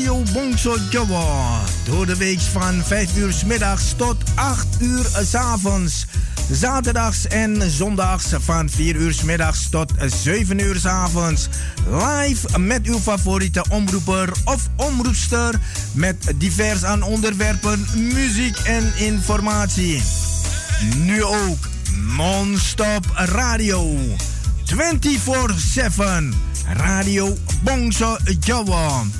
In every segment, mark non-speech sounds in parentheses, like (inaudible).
Radio Bongso Jowo. Door de week van 5 uur middags tot 8 uur s avonds. Zaterdags en zondags van 4 uur middags tot 7 uur s avonds. Live met uw favoriete omroeper of omroepster. Met divers aan onderwerpen, muziek en informatie. Nu ook non-stop radio. 24-7. Radio Bongso Java.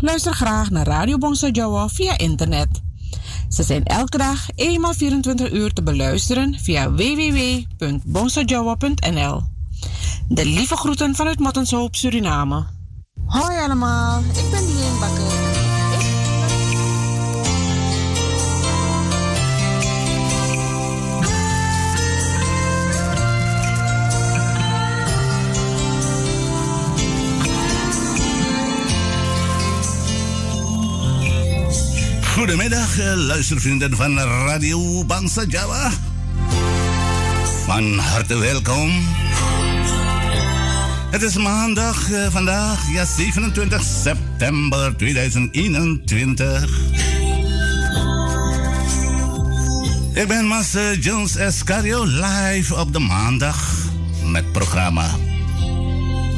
Luister graag naar Radio Bongso Jawa via internet. Ze zijn elke dag eenmaal 24 uur te beluisteren via www.bongsojawa.nl. De lieve groeten vanuit Mattenshoop, Suriname. Hoi allemaal, ik ben Dien Bakker. Goedemiddag, eh, luistervrienden van Radio Bangsa Java. Van harte welkom. Het is maandag uh, vandaag, ja 27 september 2021. Ik ben Master Jones Escario live op de maandag met programma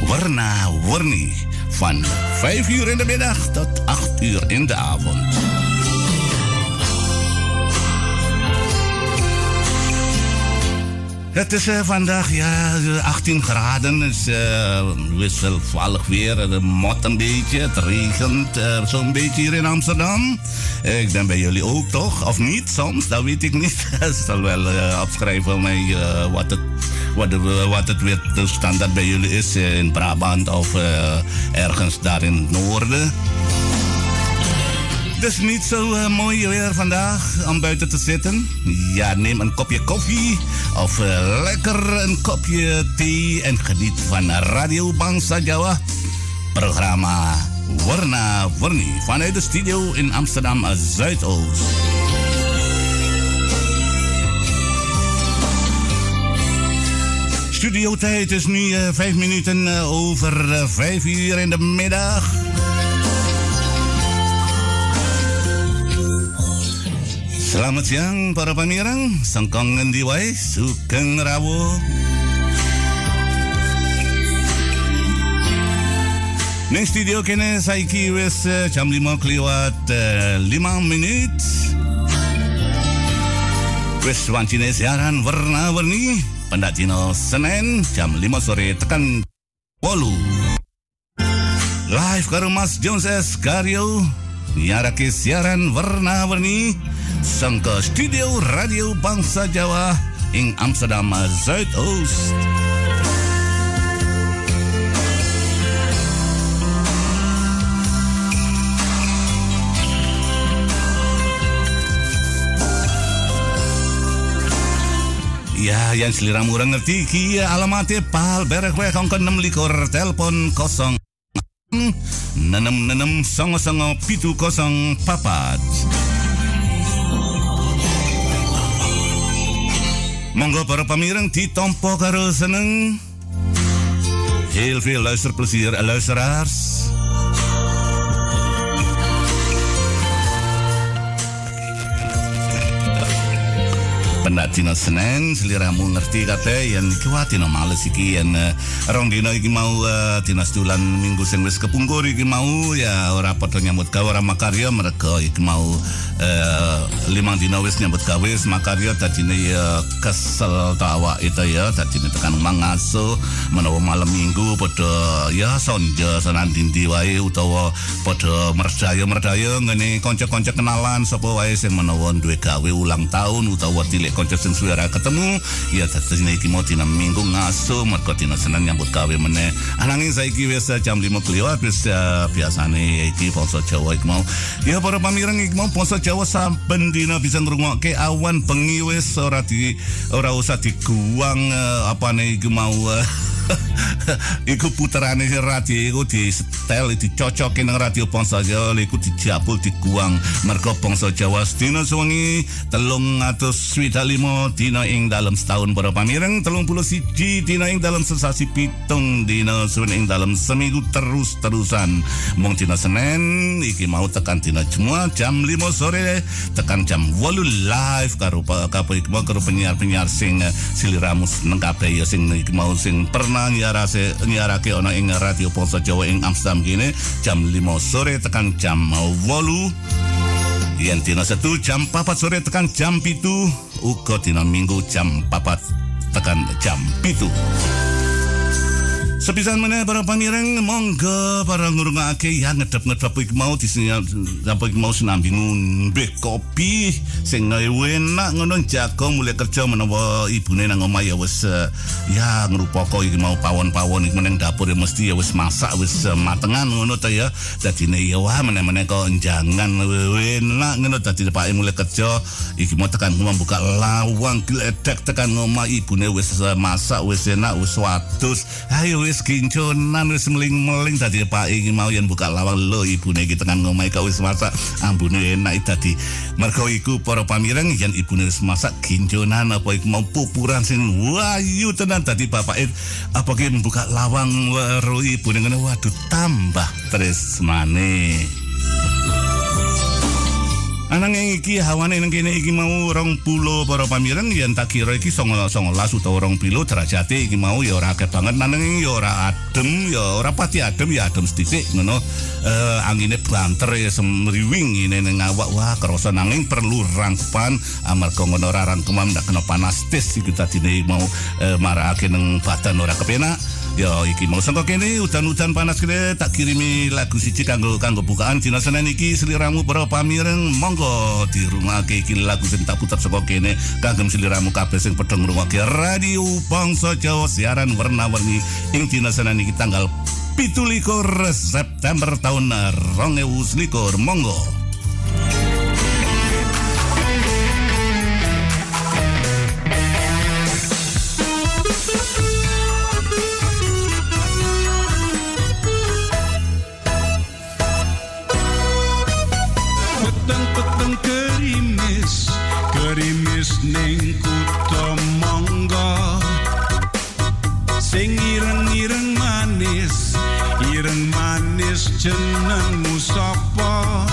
Warna Warni van 5 uur in de middag tot 8 uur in de avond. Het is uh, vandaag ja, 18 graden. Het is uh, wisselvallig weer. Het mot een beetje. Het regent uh, zo'n beetje hier in Amsterdam. ik ben bij jullie ook toch? Of niet soms? Dat weet ik niet. (laughs) Ik zal wel opschrijven mij, wat, het, wat, wat het weer de standaard bij jullie is. in Brabant of ergens daar in het noorden. Het is niet zo uh, mooi weer vandaag om buiten te zitten. Ja, neem een kopje koffie of uh, lekker een kopje thee en geniet van Radio Bangsa Jawa. Programma Warna Warni vanuit de studio in Amsterdam Zuidoost. Studiotijd is nu uh, vijf minuten over vijf uur in de middag. Selamat siang para pamirang, sengkong ngendi wae sugeng rawuh. Ning studio kene saiki wis uh, jam 5 kliwat uh, 5 menit. Wis wancine siaran warna-warni pada dino Senin jam 5 sore tekan Wolu. Live karo Mas Jones S. Karyo nyiarake siaran warna-warni sangka studio Radio Bangsa Jawa ing Amsterdam Zuidoost. Ya, yang seliramu orang ngerti ki alamatnya pal berek wae kongkon 6 likur telepon kosong nenem nenem songo songo pitu kosong papat. Monggo para pamirang ditompo karo seneng. Heel veel luisterplezier luisteraars. Pendak dina Senin seliramu ngerti kate yang iki wah dina males iki yang uh, rong dina iki mau uh, dina sedulan minggu sing wis kepungkur iki mau ya ora padha nyambut gawe ora makarya mereka iki mau uh, limang dina wis nyambut gawe makarya dadine ya kesel ta awak itu ya dadine tekan mangaso menawa malam minggu padha ya sonjo sanan dindi wae utawa padha merdaya merdaya ngene kanca-kanca kenalan sapa wae sing menawa duwe gawe ulang tahun utawa tilik konco sing suara ketemu. Ya dadi iki mau dina minggu ngaso mergo dina senen nyambut gawe meneh. Ananging saiki wis jam 5 kliwat wis biasane iki poso Jawa iki mau. Ya para pamireng iki mau poso Jawa saben dina bisa ngrungokke awan bengi wis ora di ora usah diguang uh, apane iki mau uh, (laughs) iku puterane radio iku di setel dicocoke nang radio Bangsa Jawa iku dijabul diguang. Mergo Bangsa Jawa sedina suwengi telung atus swida limo dina ing dalam setahun para pamireng telung puluh siji dina ing dalam sesasi pitung dina suwen ing dalam seminggu terus terusan mong dina Senin iki mau tekan dina Jumat jam 5 sore tekan jam 8 live karo karo karo penyiar-penyiar sing siliramu seneng kabeh sing iki mau sing pernah nyiarase nyiarake ana ing radio Ponso Jawa ing Amsterdam kene jam 5 sore tekan jam 8 yen dina setu jam 4 sore tekan jam pitu. Uga dina minggu jam 4 tekan jam pitu Sepisan mana para pamireng monggo para ngurungake ya ngedep-ngedep iki mau di sini apa iki mau sinambi ngombe kopi sing enak ngono jago mulai kerja menawa ibune nang omah ya wis ya ngrupaka iki mau pawon-pawon iki meneng dapur ya mesti ya wis masak wis matengan ngono ta ya. Dadine ya wah meneh-meneh kok jangan enak ngono dadi Pak mulai kerja. Iki mau tekan buka lawang gledek tekan omah ibune wis masak wis enak wis wadus. Ayo wis kinconan wis meling-meling. Tadi Pak iki mau yen buka lawang lho ibune iki tekan ngomai kau wis masak ambune enak tadi mergo iku para pamireng yen ibune wis masak kinconan apa iku mau pupuran sing wayu tenan. Tadi bapak apa ki buka lawang weru ibune ngene waduh tambah tresmane Anang iki hawane nang kene iki mau rong pulo para pamireng yen tak kira iki songo songo las utawa rong pilo derajate iki mau ya ora akeh banget. Nang ya ora adem ya ora pati adem ya adem sithik ngono. Eh angine banter ya semriwing ini ning awak. Wah kerasa nanging perlu rangkupan. Amarga ngono ora rangkuman ndak kena panas tes iki tadine mau eh, marakake nang badan ora kepenak Ya iki mau sangka kene udan-udan panas kene tak kirimi lagu siji kanggo kanggo bukaan dina Senin iki. Seliramu para pamireng monggo di rumah iki lagu sing tak putar saka kene. Kanggo seliramu kabeh sing padha ngrungokke radio Bangsa Jawa siaran warna-warni ing dina Senin iki tanggal 17 September tahun 2021 monggo gerimis gerimis ning kutha mangga sing ireng-ireng manis ireng manis jenengmu sapa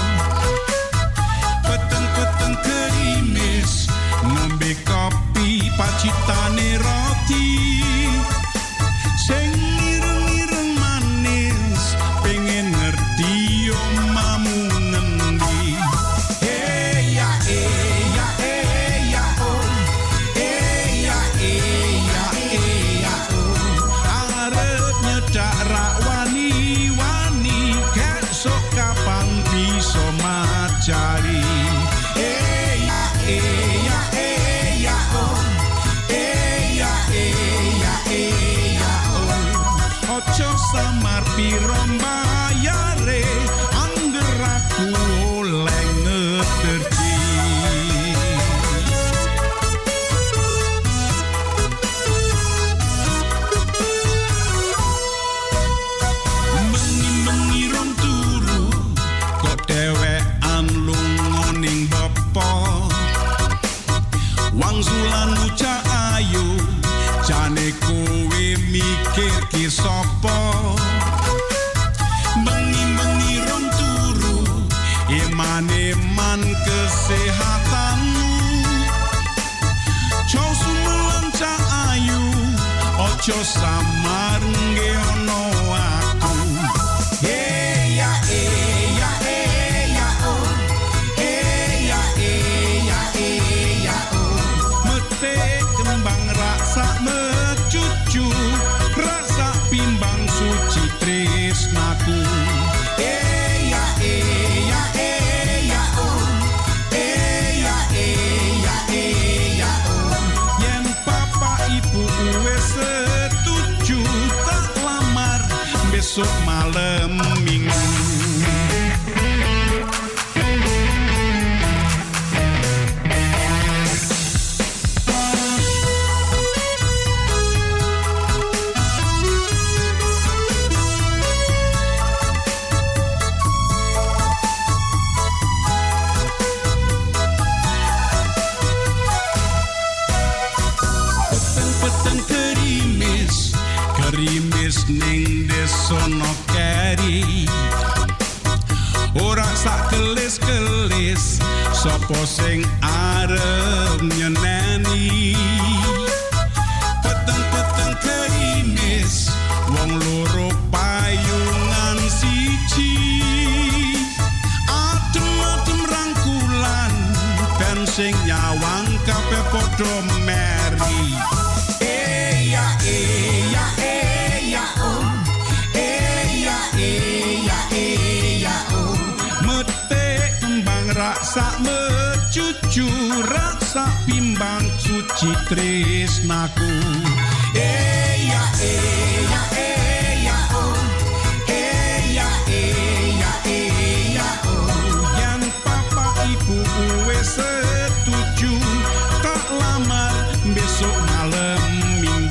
sak embang oh. oh. rasa bimbang suci tresnaku eya eya eya oh. Eya eya eya oh. Yang papa ibu uwe setuju Lamar, besok malam minggu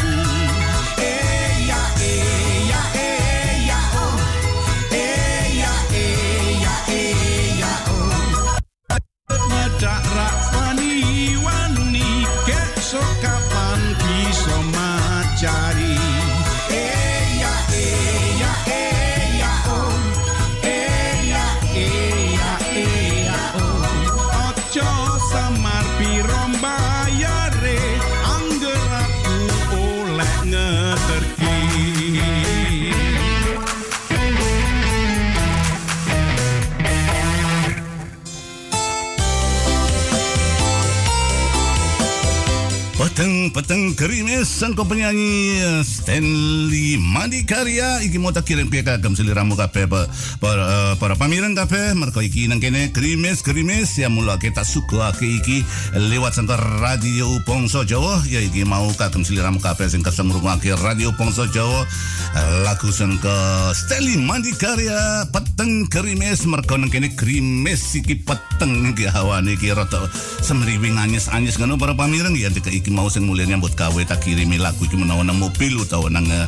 sang penyanyi Stanley Karya iki mau tak kirim pihak agam seliramu kape para, para, para pameran kape mereka iki nang kene krimis krimis yang mula kita suka ke iki lewat sang radio Pongso Jawa. Ya iki mau kagam seliramu kape sing kesem rumah ke radio Pongso Jawa. Lagu sang ke Stanley Karya peteng krimis. Mereka nang kene krimis iki peteng iki hawa iki rata semriwing anyes anyes ngono para pameran ya iki mau sing mulia nyambut kawe tak kirim lagu. Iki menawa nang mobil utawa nang uh,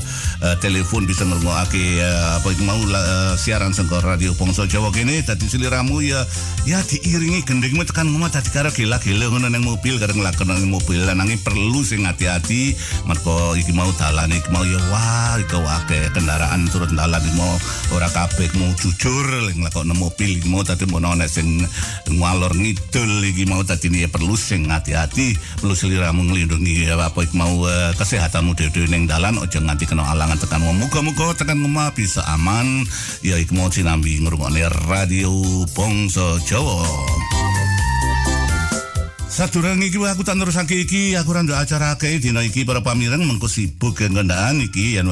telepon bisa ngrungokake uh, apa iki mau uh, siaran sengko radio Pongso Jawa kene dadi siliramu ya ya diiringi gendengmu tekan ngomong dadi karo gila-gila ngono nang mobil karo nglakon nang mobil. Nanging perlu sing hati-hati mergo iki mau dalan iki mau ya wah iki akeh kendaraan turut dalan mau ora kabeh mau jujur nglakon nang mobil iki mau dadi mono nek sing ngalor ngidul iki mau dadi ya perlu sing hati-hati perlu siliramu nglindungi apa iki mau uh, kesehatanmu dhewe ning dalan aja nganti kena alangan tekan muga-muga tekan ngomah bisa aman. Ya iku mau sinambi ngrungokne radio Bangsa Jawa. Sadurung iki aku tak nerusake iki aku ora nduk acara kae dina iki para pamireng mengko sibuk ngendaan iki. Yen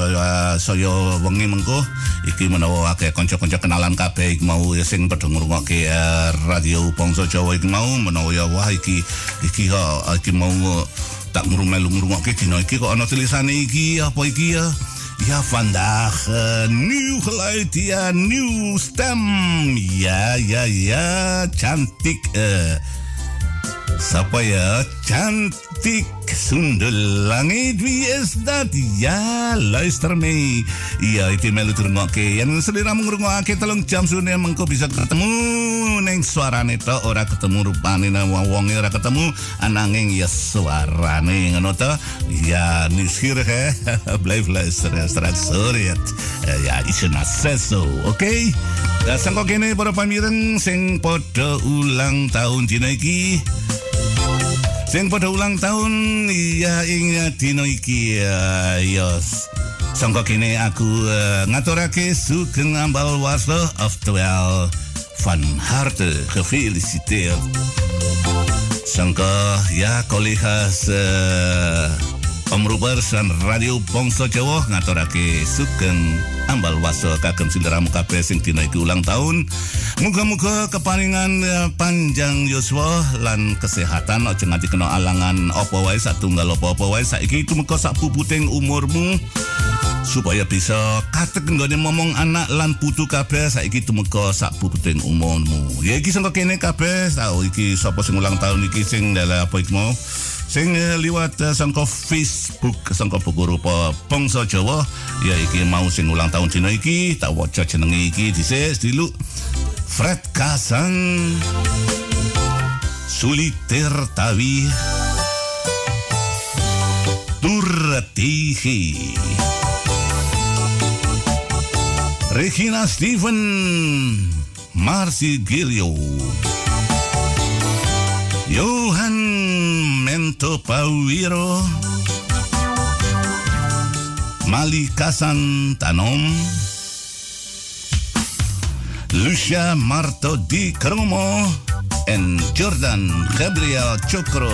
saya wengi mengko iki menawa akeh kanca-kanca kenalan kabeh iki mau sing padha ngrungokke uh, radio Bangsa Jawa iki mau. Menawa ya wah iki iki kok iki mau tak ngrumelu ngrungokke dina iki kok ana tulisane iki apa iki ya Ja, vandaag uh, nieuw geluid, ja, nieuw stem. Ja, ja, ja, cantik. Uh, Siapa ya? Cantik sundul langit wie is dat? Ya, luister mee. Iya, itu melu terungokke. Yang selera mengrungokke telung jam sune mengko bisa ketemu neng suarane to ora ketemu rupane nang wong ora ketemu ananging ya suarane ngono to. Ya, nieuwsgierig hè? (laughs) Blijf luisteren straks hoor je het. Uh, ja, is een accesso, oké? Okay? Dan sangko kene para pamireng sing padha ulang tahun dina iki. Sing pada ulang tahun ya ing dino iki uh, yos. Sangka kene aku uh, ngaturake sugeng ambal warso oftewel van harte gefeliciteerd. Sangka ya collega's uh, omroepers en radio Bongso Jawa ngaturake sugeng ambal waso kagem sindaramu kabeh sing dina iki ulang tahun. Muga-muga keparingan ya, panjang yuswa lan kesehatan. Aja nganti kena alangan apa wae satunggal apa-apa wae. Saiki tumeka sak puputing umurmu supaya bisa katek nggone ngomong anak lan putu kabeh saiki tumeka sak puputing umurmu. Ya iki sangka kene kabeh tau iki sapa sing ulang tahun iki sing dalah apa iki mau? Sing liwat uh, sangka Facebook sangka buku rupa bangsa Jawa ya iki mau sing ulang tahun dina iki tak waca jenenge iki dhisik diluk. Fred Kasan Suliter Tawi. Turtihi Regina Steven Marcy Gilio Johan Mento Pawiro Malikasan Tanom Lucia Marto Di Kromo en Jordan Gabriel Chokro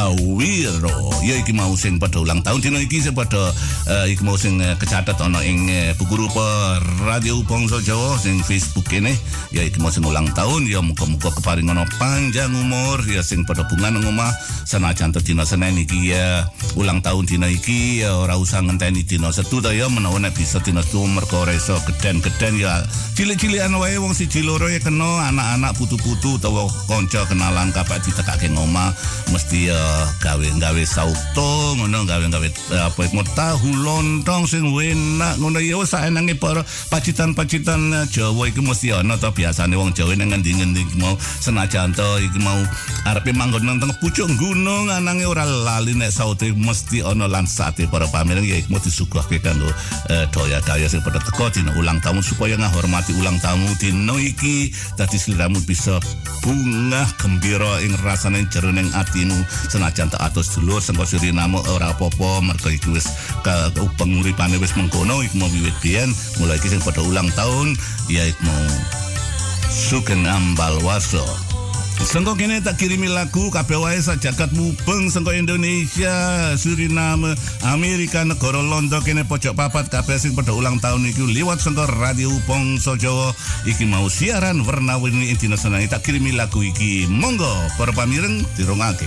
Pawiro ya iki mau sing pada ulang tahun. Dino iki sing pada uh, iki mau sing uh, kecatet ana ing uh, buku rupa Radio Bangsa Jawa sing Facebook ini ya iki mau sing ulang tahun. Ya muga-muga keparingan panjang umur. Ya sing pada bunga nang omah. Senajan dina Senin iki ya ulang tahun dina iki ya ora usah ngenteni dina Setu ta ya. Menawa nek bisa dina Setu mergo iso geden-geden ya. Cilik-cilikan wae wong siji loro ya kena anak-anak putu-putu utawa kanca kenalan kapak ditekake ngomah. Mesti ya gawe-gawe sauto ngono gawe-gawe apa mau tahu lontong sing enak ngono. Ya wis enange para pacitan-pacitan Jawa iki mesti ana to biasane wong Jawa nang ngendi-ngendi mau senajan to iki mau arepe manggon nang pucuk gunung anange ora lali nek saute mesti ana lan sate para pamireng ya mau disuguhke kanggo daya-daya sing pada teko dina ulang tahun supaya ngahormati ulang tahun dina iki. Dadi sliramu bisa bunga gembira ing rasane jero ning atimu senajan tak atus dulur sengko Suriname ora apa-apa mergo iki wis penguripane wis mengkono iku mau wiwit biyen. Mulai iki sing pada ulang tahun ya iku mau sugeng ambal waso Sengko kene tak kirimi lagu kabeh wae sak jagat mubeng sengko Indonesia, Suriname, Amerika, negara Londo kene pojok papat kabeh sing pada ulang tahun iki liwat sengko Radio Bangsa Jawa iki mau siaran warna-warni internasional tak kirimi lagu iki. Monggo para pamireng dirungake.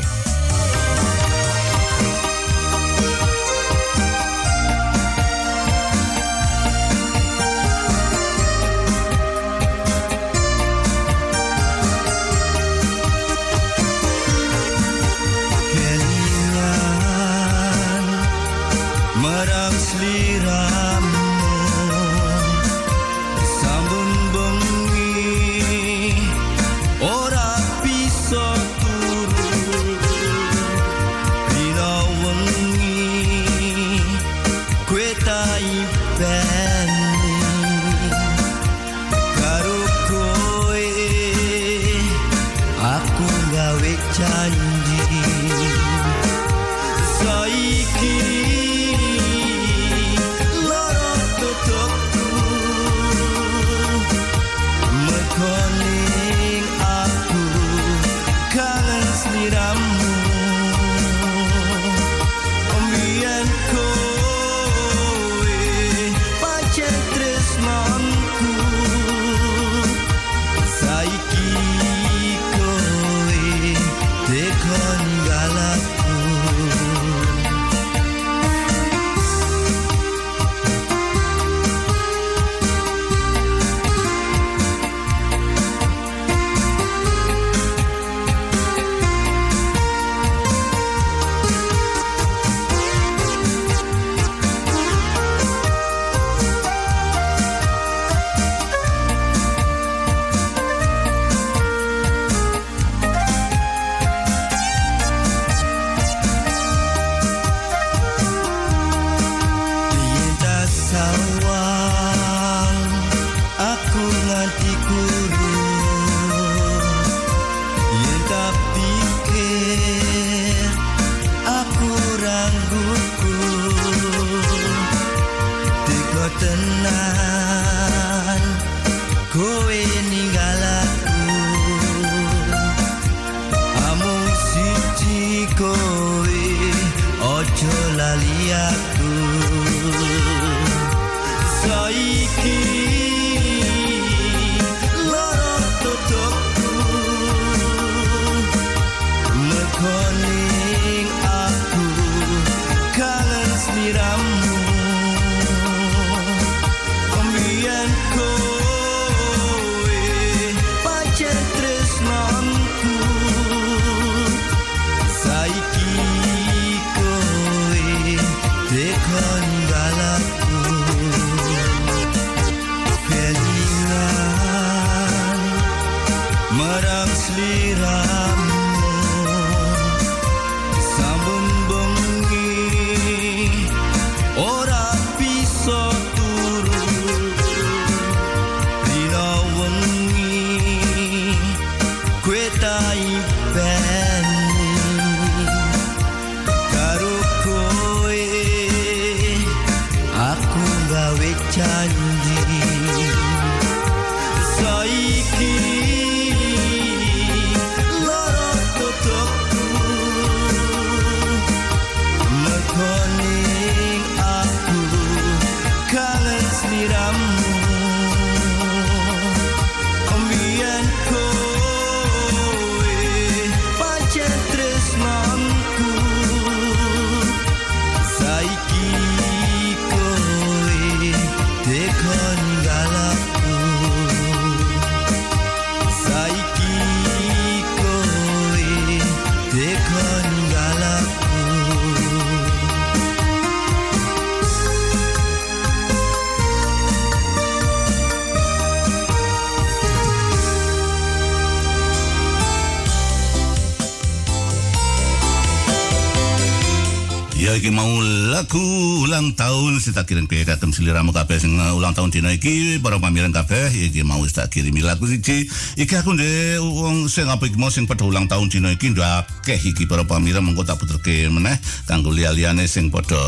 Sing tak kirim ke katem seliramu kabeh sing uh, ulang tahun dina iki para pamiran kabeh iki mau tak kirimi. Lagu siji iki aku ndek wong sing apa iki mau sing padha ulang tahun dina iki ndak akeh iki para pamiran mengko tak puterke meneh kanggo liya-liyane sing padha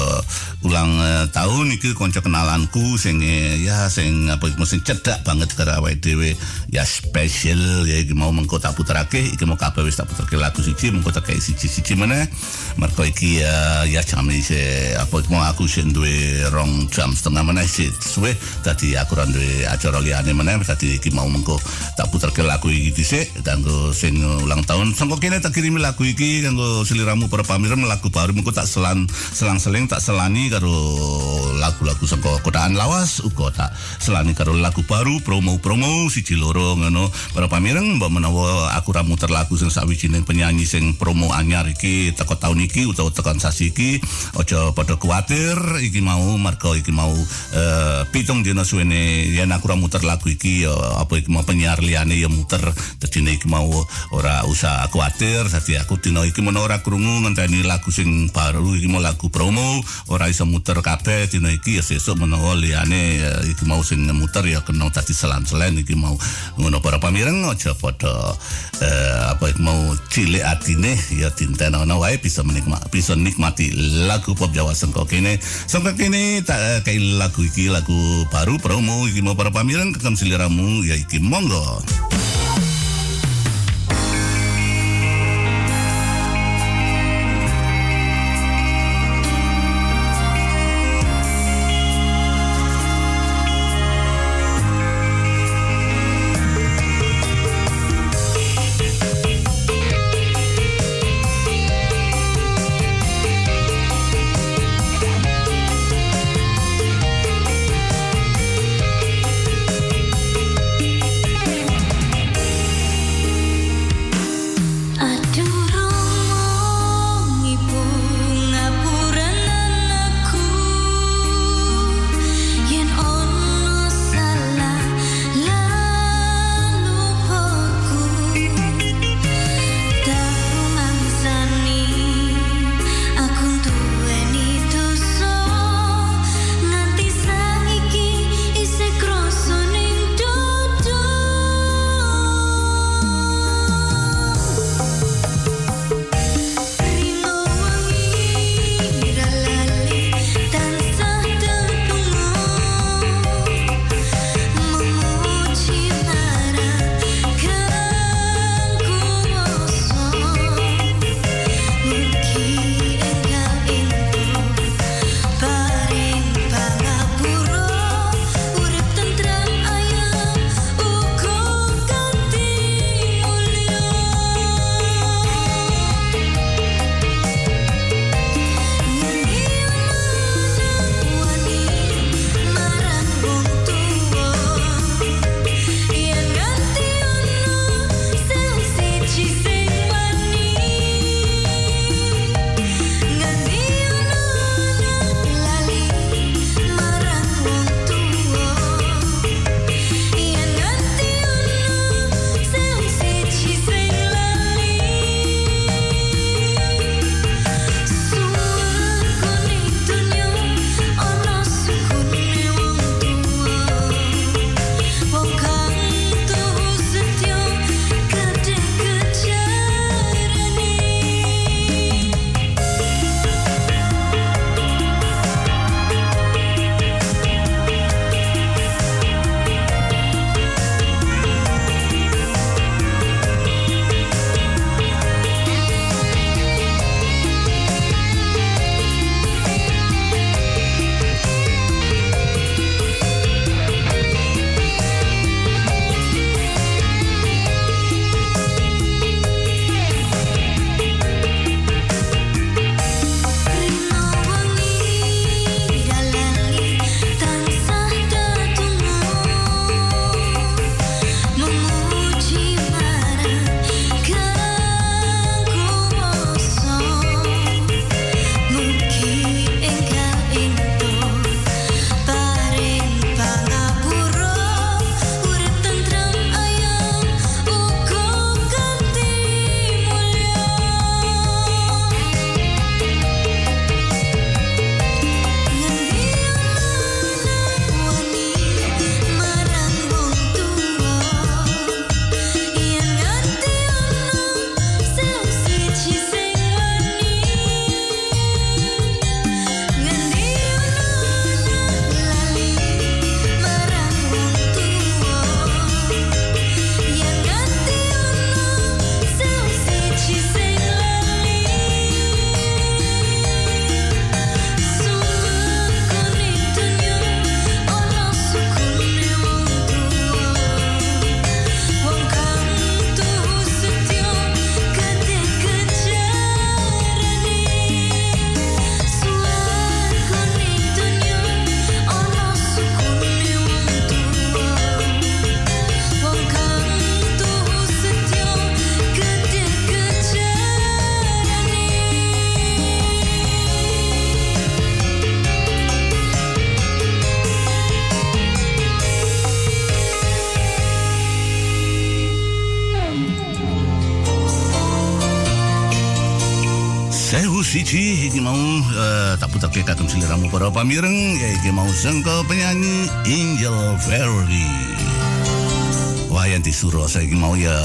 ulang uh, tahun iki kanca kenalanku sing eh, ya sing apa sing cedak banget karo awake dhewe. Ya spesial ya iki mau mengko tak puterake iki mau kabeh wis tak puterke lagu siji mengko tak kei siji-siji meneh. Mergo iki ya ya jam iki apa mau aku sing duwe rong jam setengah meneh sih suwe. Dadi aku ora duwe acara liyane meneh dadi iki mau mengko tak puterke lagu iki dhisik kanggo sing ulang tahun. Sangko kene tak kirimi lagu iki kanggo seliramu para pamireng lagu baru mengko tak selan selang-seling tak selani karo lagu-lagu sangko kotaan lawas uga tak selani karo lagu baru promo-promo siji loro ngono. Para pamireng mbok menawa aku ra muter lagu sing sawijining penyanyi sing promo anyar iki teko tahun iki utawa tekan sasi iki aja padha iki mau marga iki mau eh, pitung dina suwene yen aku ra muter lagu iki ya apa iki mau penyiar liyane ya muter. Dadi iki mau ora usah kuwatir dadi aku dina. Iki menawa ora krungu ngenteni lagu sing baru. Iki mau lagu promo ora iso muter kabeh. Dina iki ya sesuk menawa liyane eh, iki mau sing muter ya kena dadi selan-selen. Iki mau ngono para pamireng aja padha eh, apa iki mau cilik atine ya dintenono wae bisa menikmati bisa nikmati lagu pop Jawa sengko kene. Sengko kene tak eh, kayak lagu iki lagu baru promo. Iki mau para pamireng kekam siliramu ya iki monggo putarke kagem seliramu para pamireng ya iki mau sengko penyanyi Angel Ferry. Wah yang disuruh saya iki mau ya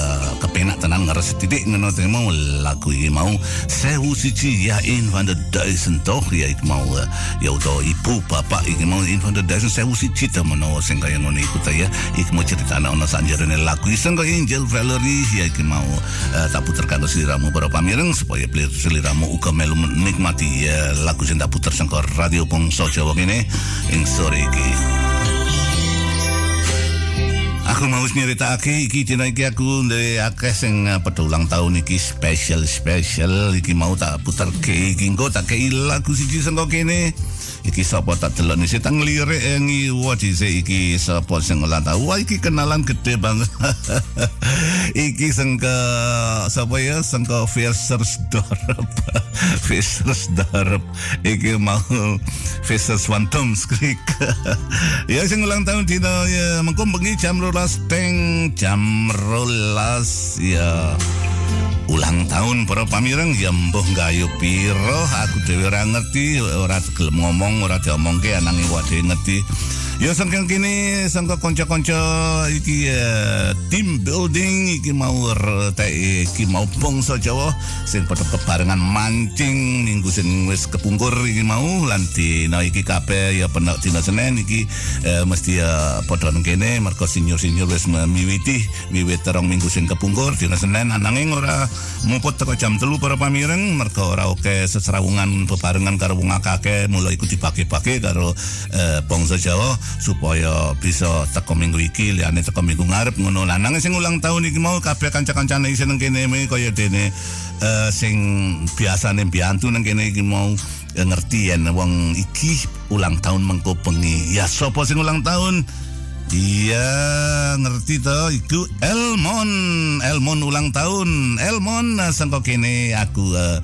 kepenak tenan ngeres titik ngono teh mau lagu iki mau sewu siji ya in van der duizend toch ya iki mau eh, ya udah ibu bapak iki mau in van der duizend sewu siji temen sing kaya ngono iku ta ya. Iki mau cerita ono sanjarane lagu kaya Angel Valerie ya iki mau eh, tak puter kanggo sliramu para pamireng supaya beli sliramu uga melu menikmati lagu sing tak puter sangka radio Bangsa Jawa kene ing sore iki. Aku mau nyeritakake iki dina iki aku ndek akeh sing uh, padha ulang tahun iki special special iki mau tak puterke iki engko tak kei lagu siji sangka kene. Iki sapa tak delok ni setang lirik ngi wadi se iki sapa sing ulang tahun. Wah iki kenalan gede banget. (laughs) iki sangka sapa ya sangka Fiercers Dorp. (laughs) Fiercers Dorp. Iki mau Fiercers Phantom Creek. (laughs) ya sing ulang tahun dina ya mengko bengi jam rolas teng jam rolas ya ulang tahun para pamireng ya mbuh gayu piro aku dhewe ora ngerti ora gelem ngomong ora diomongke ananging wae dhewe ngerti Ya sangkang kini sangka konco-konco iki eh, team building iki mau rete iki mau bangsa Jawa. Sing padha bebarengan mancing minggu sing wis kepungkur iki mau lan dina iki kabeh ya penak dina Senin iki eh, mesti ya padha nang kene mergo senior-senior wis miwiti wiwit terong minggu sing kepungkur dina Senin ananging ora mumput teko jam telu para pamireng mergo ora oke seserawungan bebarengan karo wong akeh mulai iku dipake-pake karo eh, bangsa Jawa supaya bisa teko minggu iki liyane teko minggu ngarep ngono. Lanang sing ulang tahun iki mau kabeh kanca-kancane iki seneng kene me kaya dene eh, sing biasane mbiyantu nang kene iki mau eh, ngerti yen wong iki ulang tahun mengko bengi. Ya sapa sing ulang tahun? Iya, ngerti to iku Elmon, Elmon ulang tahun. Elmon uh, sangko kene aku uh,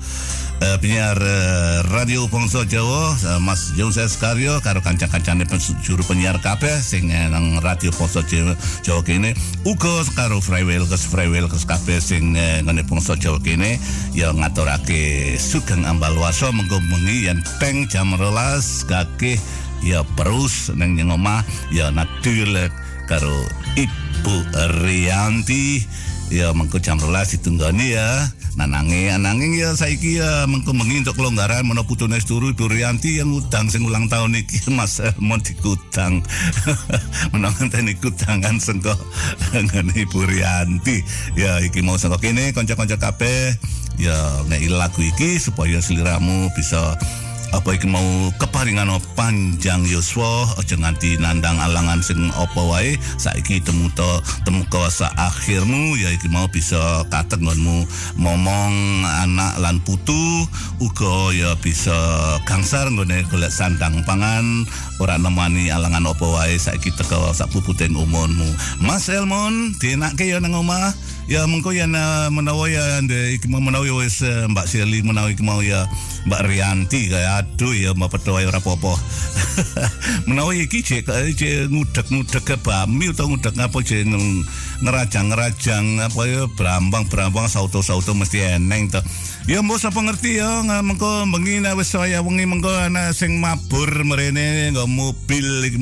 uh, penyiar uh, Radio Bangsa Jawa uh, Mas Joses Karyo karo kanca-kancane juru penyiar kabeh sing nang Radio Bangsa Jawa, Jawa kene. Uga karo Freewell kes Freewell kes kabeh sing uh, ngene Bangsa Jawa kene ya ngaturake sugeng ambal waso mengko bengi yen teng jam 12 kakek ya perus neng yang omah ya natuurlijk karo Ibu Rianti ya mengko jam 12 ditunggoni ya. Nanange ananging ya saiki ya mengko mengi untuk kelonggaran menawa putune turu Ibu Rianti yang utang sing ulang tahun iki (laughs) Mas mau dikutang (laughs) menawa ngenteni kutangan sengko (laughs) ngene Ibu Rianti. Ya iki mau sengko kene kanca-kanca kabeh. Ya nek lagu iki supaya seliramu bisa apa iki mau keparingan panjang yuswa aja nganti nandang alangan sing apa wae. Saiki temu to temu kawasa akhirmu ya iki mau bisa katengonmu momong anak lan putu. Uga ya bisa gangsar nggone golek sandang pangan. Ora nemani alangan apa wae saiki teko sak puputen umurmu Mas Elmon dienake ya nang omah Ya mengko ya na menawa ya mau menawa ya wis eh, Mbak Sirli menawa iki mau ya Mbak Rianti kaya aduh ya Mbak Pedo ora apa-apa. (laughs) menawa iki cek ngudek-ngudek ke bami utawa ngudek apa cek ngerajang-ngerajang apa ya brambang-brambang sauto-sauto mesti eneng to. Ya mbok sapa ngerti ya mengko bengi nek wis saya wengi mengko ana sing mabur mrene nggo mobil iki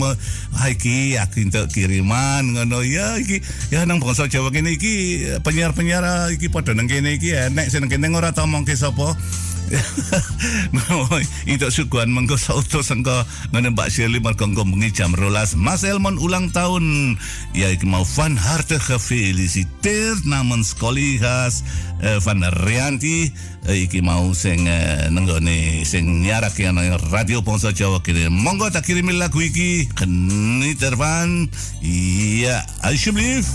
ah iki aku entuk kiriman ngono ya iki ya nang bangsa Jawa kene iki penyiar-penyiar ah, iki padha nang kene iki enek sing kene ora tau mongke sapa (laughs) itu sukuan mengko sauto sengko. Ngene Mbak Shirley mergo engko bengi jam 12 Mas Elmon ulang tahun. Ya iki mau van harte gefeliciteerd namens collega's eh, van Rianti. Eh, iki mau sing eh, nenggone sing nyarake ana Radio Bangsa Jawa kene. Monggo tak kirimi lagu iki. Geniet ervan iya alsjeblieft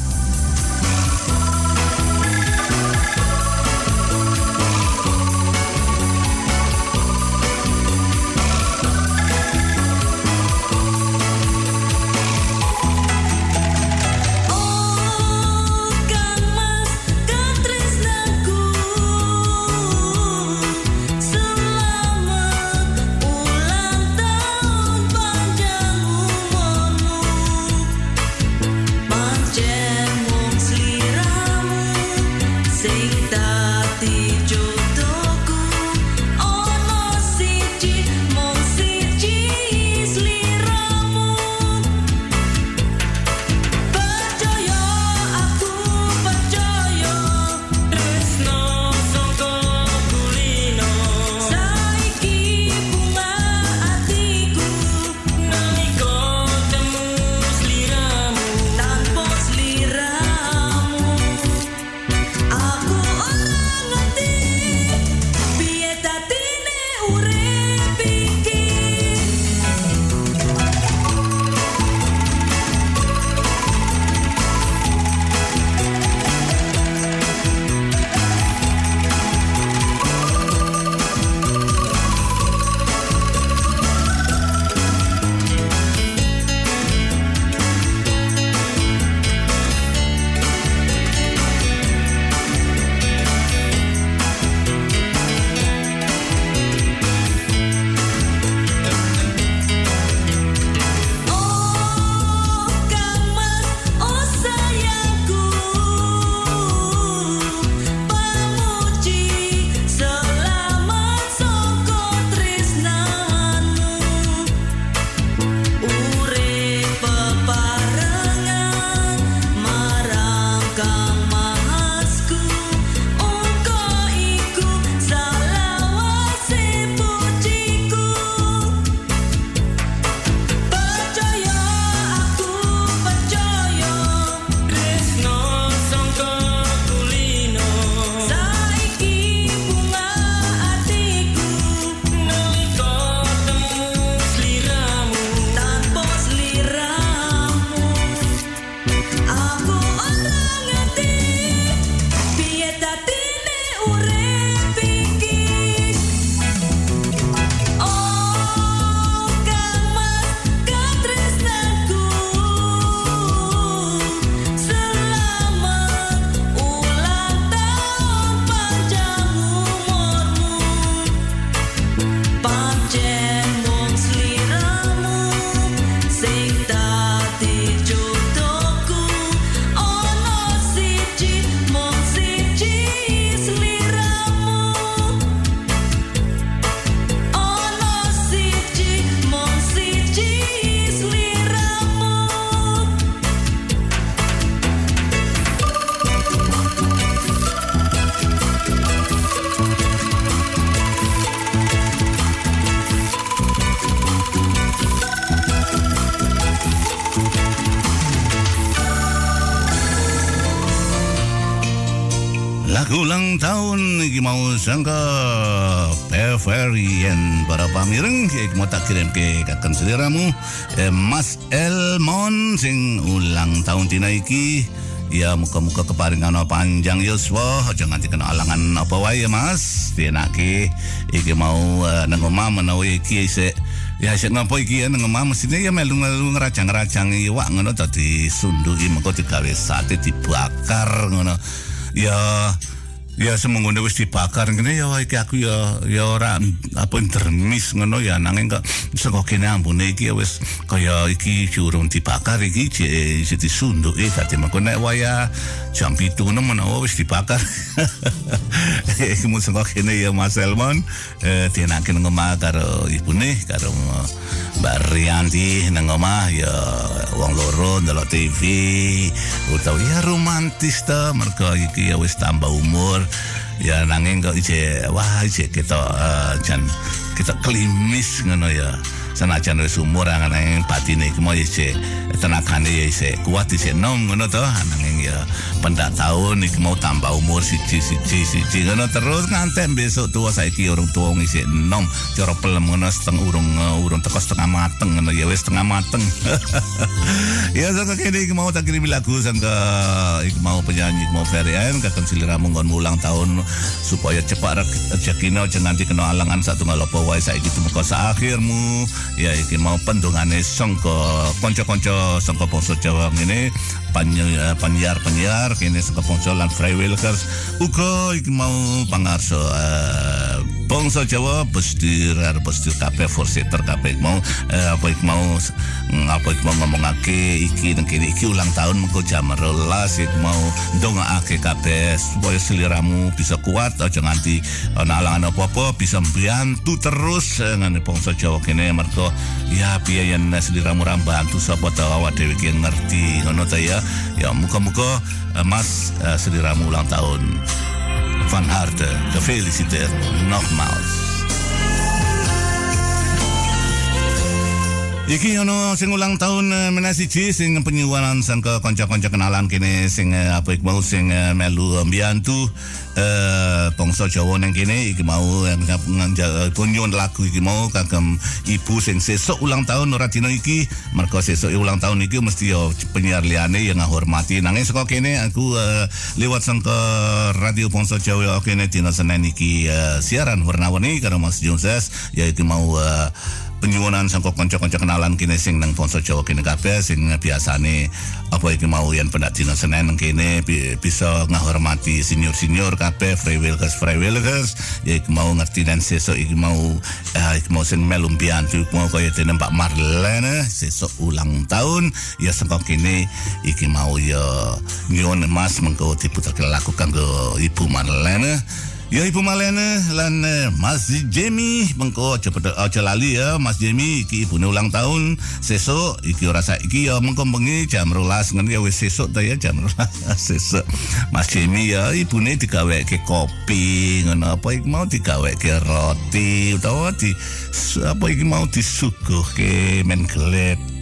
mau Ferry and para pamireng iki mau tak kirim ke kakang seliramu eh, Mas Elmon sing ulang tahun tina iki. Ya muka-muka keparingan panjang Yuswa. Aja nganti kena alangan apa wae mas? Tienake Iki mau uh, nang omah menawi iki isik Ya sik ngopo iki ya? Nang omah mestine ya melu-melu ngerajang-ngerajang iwak ngono dadi sunduki mengko digawe sate dibakar ngono. Ya ya semenggone wis dibakar ngene ya iki aku ya ya ora apa dermis ngono ya nanging kok saka kene ambune iki wis kaya iki curung dibakar iki isih disunduki. Dadi mengko nek waya jam 7 menawa wis dibakar. (laughs) Iki mung saka kene ya Mas Elmon. Eh dienake nang omah karo ibune karo Mbak Rianti nang omah ya wong loro ndelok TV utawa ya romantis ta mergo iki ya wis tambah umur ya nanging kok ije wah ije kita eh, jan kita klimis ngono ya senajan wis umur nanging batine iki mau ije tenagane ya ije kuat ije nom ngono to. Nanging ya pendak tahun iki mau tambah umur siji siji siji ngono terus ngantek besok tua saiki urung tua ngisi nom cara pelem ngono seteng urung urung teko setengah mateng ngono ya wis setengah mateng. (laughs) Ya saka kene iki mau tak kirim lagu sangka iki mau penyanyi mau Ferian kakang siliramu ngon ulang tahun supaya cepat rezekine aja nganti kena alangan satu ngalopo wae saiki tumeka akhirmu ya iki mau pendungane sangka kanca-kanca sangka bangsa Jawa ngene penyiar penyiar penyiar kini saka bangsa lan Freewilkers uga iki mau pangarso uh, bangsa Jawa bestir bestir kabeh forseter kabeh mau eh, apa iki mau apa iki mau ngomongake iki nang kene iki ulang tahun mengko jam 12 iki mau ndongaake kabeh supaya seliramu bisa kuat aja nganti ana alangan apa-apa bisa mbantu terus eh, ngene bangsa Jawa kene mergo ya piye yen seliramu ra bantu sapa ta awak dhewe ki ngerti? Ngono ta ya? Ya muka-muka eh, Mas eh, seliramu ulang tahun. Van harte gefeliciteerd nogmaals. Iki ono sing ulang tahun uh, menasi siji sing penyuwanan sang ke kanca-kanca kenalan kene sing uh, apa iku mau sing uh, melu mbiyantu eh bangsa Jawa nang kene. Iki mau yang punyun lagu iki mau kagem ibu sing sesuk ulang tahun ora dina iki. Mergo sesuk ulang tahun iki mesti yo penyiar liyane yang ngahormati. Nanging saka kene aku lewat sang ke radio bangsa Jawa kene dina Senin iki siaran warna-warni karo Mas Jonses ya iki mau penyuwunan sangka kanca-kanca kenalan kene sing nang bangsa Jawa kene kabeh sing biasane apa iki mau yen pendak dina Senin kene bi- bisa ngahormati senior-senior kabeh Freewilkers Freewilkers ya iki mau ngerti dan sesuk iki mau eh, iki mau sing melu mbiyantu mau kaya dene Mbak Marlene sesuk ulang tahun. Ya sangka kene iki mau ya nyuwun Mas mengko diputerke lagu kanggo Ibu Marlene Ya Ibu Malene lan eh, Mas Jamie mengko aja aja lali ya Mas Jamie iki ibune ulang tahun. Sesuk iki ora saiki ya. Mengko bengi jam 12 ngene ya wis sesuk ta ya jam 12 (laughs) sesuk. Mas Jamie ya ibune digaweke kopi ngono. Apa iki mau digaweke roti utawa di apa iki mau disuguhke men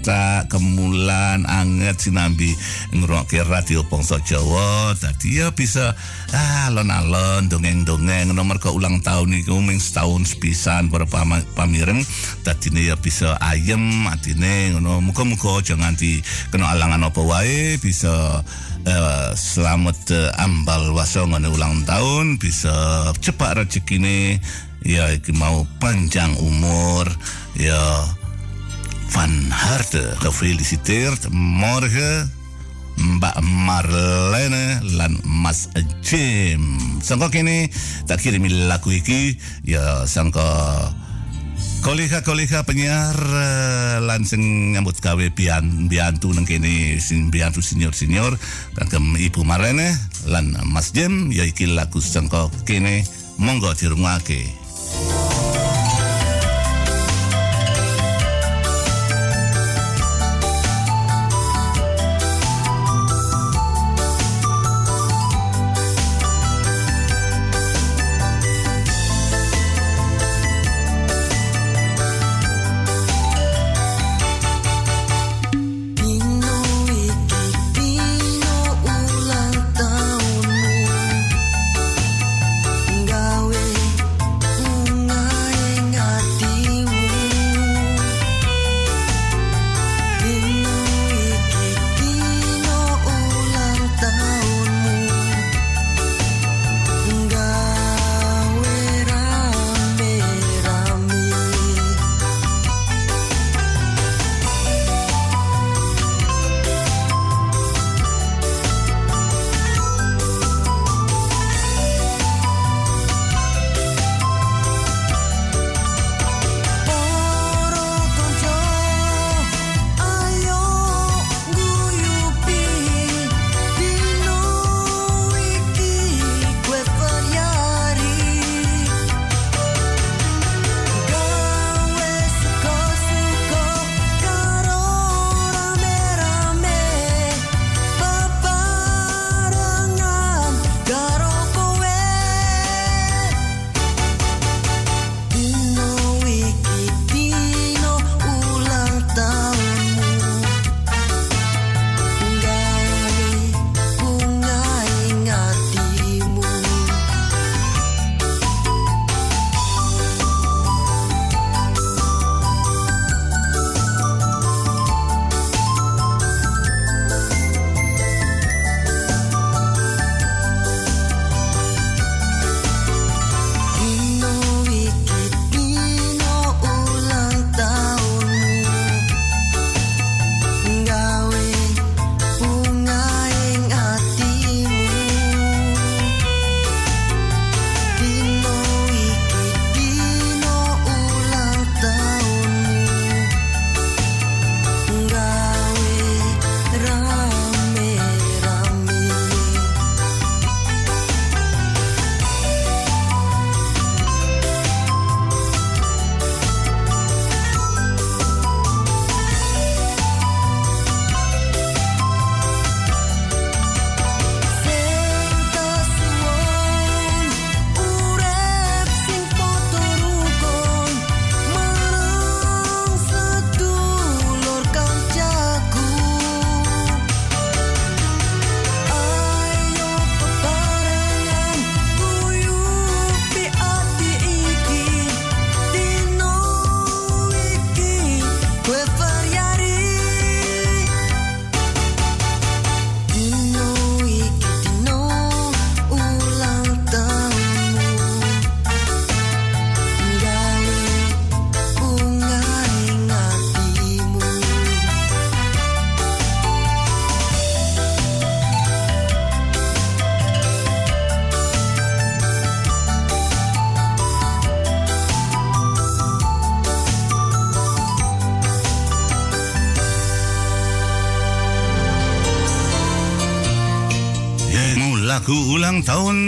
geletak kemulan anget sinambi ngrungokke radio Bangsa Jawa. Dadi ya bisa ah alon-alon dongeng-dongeng. Nomor ke ulang tahun iku ming setahun sepisan para pamireng. Dadine ya bisa ayem atine ngono. Muga-muga aja nganti kena alangan apa wae bisa eh, selamat eh, ambal waso ngono ulang tahun bisa cepat rezekine ya iki mau panjang umur. Ya van harte. Gefeliciteerd. Morgen Mbak Marlene lan Mas Jim. Sangka kene tak kirimi lagu iki. Ya sangka kolega-kolega penyiar eh, lan sing nyambut gawe bian biantu nang kene sing biantu senior-senior. Kagem Ibu Marlene lan Mas Jim ya iki lagu sangka kene. Monggo dirungake. Dino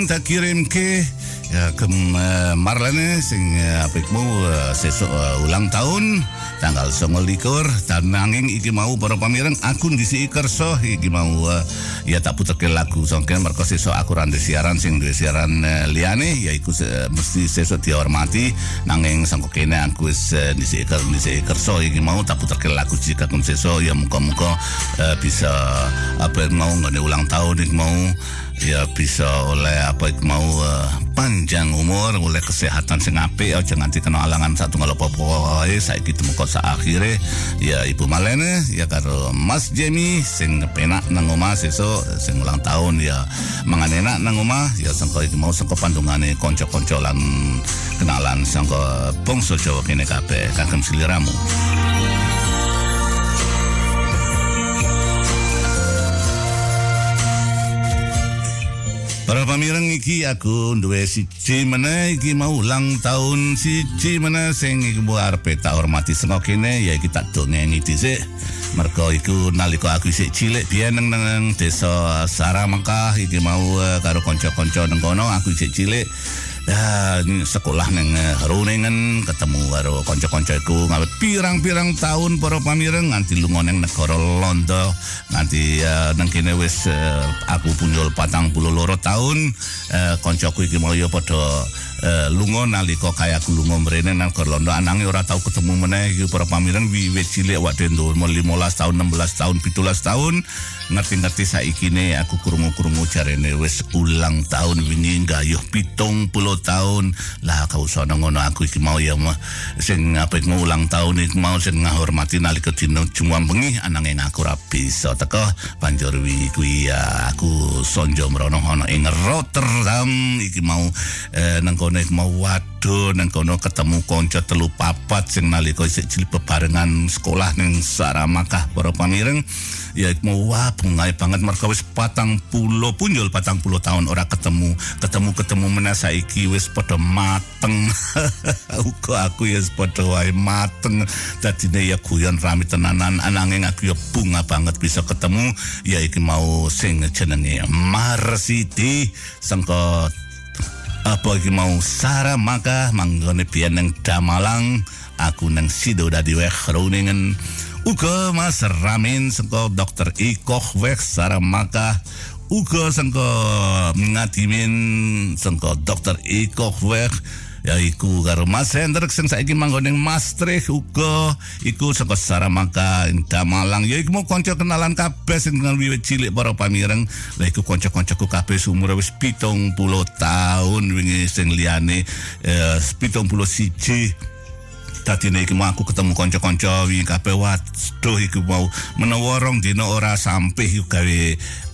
Ya, tak kirim ke Ya kem eh, Marlene sing eh, apa iku mau eh, sesuk ulang tahun tanggal 29 dan nanging iki mau para pamireng aku ndisi kerso iki mau ya tak puterke lagu songken merko sesuk aku rande siaran sing duwe siaran liyane yaiku se- mesti sesuk dihormati nanging sangko kene aku wis eh, ndisi ker ndisi kerso iki mau tak puterke lagu jika kum sesuk ya muga-muga eh, bisa apa mau nggone ulang tahun iki mau ya bisa oleh apa iku mau eh, panjang umur oleh kesehatan sing apik aja nganti kena alangan satu kalau wae saiki temeko sak akhire. Ya Ibu Malene ya karo Mas Jemi sing penak nang omah sesuk sing ulang tahun ya mangan enak nang omah. Ya sangka iki mau sangka pandungane kanca-kanca lan kenalan sangka bangsa Jawa kene kabeh. Kagem siliramu Para pamireng iki aku duwe siji meneh iki mau ulang tahun siji meneh sing iki mau arepe tak hormati seno kene ya iki tak dongeni dhisik. Mergo iku nalika aku isih cilik biyen nang, nang desa Saramangkah iki mau eh, karo kanca-kanca nang kono aku isih cilik Ya, ini sekolah neng Runingen ketemu karo kanca-kanca iku. Ngawet pirang-pirang tahun para pamireng nganti lunga neng negara Londo nganti uh, nang kene wis eh, aku punjul patang puluh loro tahun. Uh, kancaku iki mau padha uh, lunga nalika kaya aku lunga mrene nang negara Londo. Anange ora tau ketemu meneh iki para pamireng wiwit cilik awake dhewe umur 15 tahun 16 tahun 17 tahun ngerti-ngerti saiki ne aku krungu-krungu jarene wis ulang tahun wingi gayuh pitung puluh tahun lah kau sono ngono aku iki mau ya mah. Sing mau ulang tahun iki mau sing ngahormati nalika dina Jumat bengi ananging aku ora bisa teko. Banjur wi kuwi ya aku sonjo mrono ono ing Rotterdam. Iki mau eh, nang iki mau waduh nang kono ketemu konco telu papat sing nalika isih cilik bebarengan sekolah ning Saramaka para pamireng ya mau wah bungai banget. Mereka wis patang pulo punjul patang pulo tahun ora ketemu. Ketemu ketemu meneh saiki wis padha mateng. (laughs) Uga aku ya padha wae mateng. Dadine ya guyon rame tenanan ananging aku ya bunga banget bisa ketemu. Ya iki mau sing jenenge Marsiti sangka apa iki mau Sarah maka manggone biyen nang Damalang? Aku nang Sido dadi weg Groningen. Uga Mas Ramin sengko dokter Ikoh weg Sarah maka uga sengko ngadimin sengko dokter Ikoh weg ya iku karo Mas Hendrik sing saiki manggon ning Maastricht uga. Iku saka Saramaka ing Damalang. Ya iku kanca kenalan kabeh sing kenal wiwit cilik para pamireng. Lha iku kanca-kancaku kabeh umur wis 70 tahun wingi sing liyane eh, 71 Dadi iki mau aku ketemu kanca-kanca wingi kabeh waduh iku mau menawa rong dina ora sampe iku gawe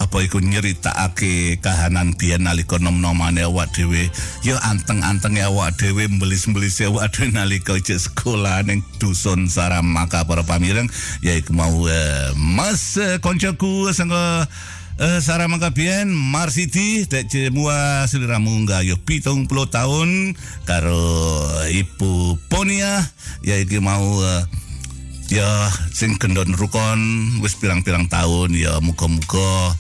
apa iku nyeritakake kahanan biyen nalika nom-nomane awak dhewe. Ya anteng-anteng awak dhewe mbelis-mbelis awak dhewe nalika isih sekolah ning dusun Saramaka para pamireng. Ya iku mau eh, Mas eh, kancaku sangga Eh, Sarah Mangkapian, Marsiti, dek jemua seliramu gayuh pitung puluh tahun, karo Ibu Ponia, ya iki mau eh, ya sing gendon rukon wis pirang-pirang tahun ya muga-muga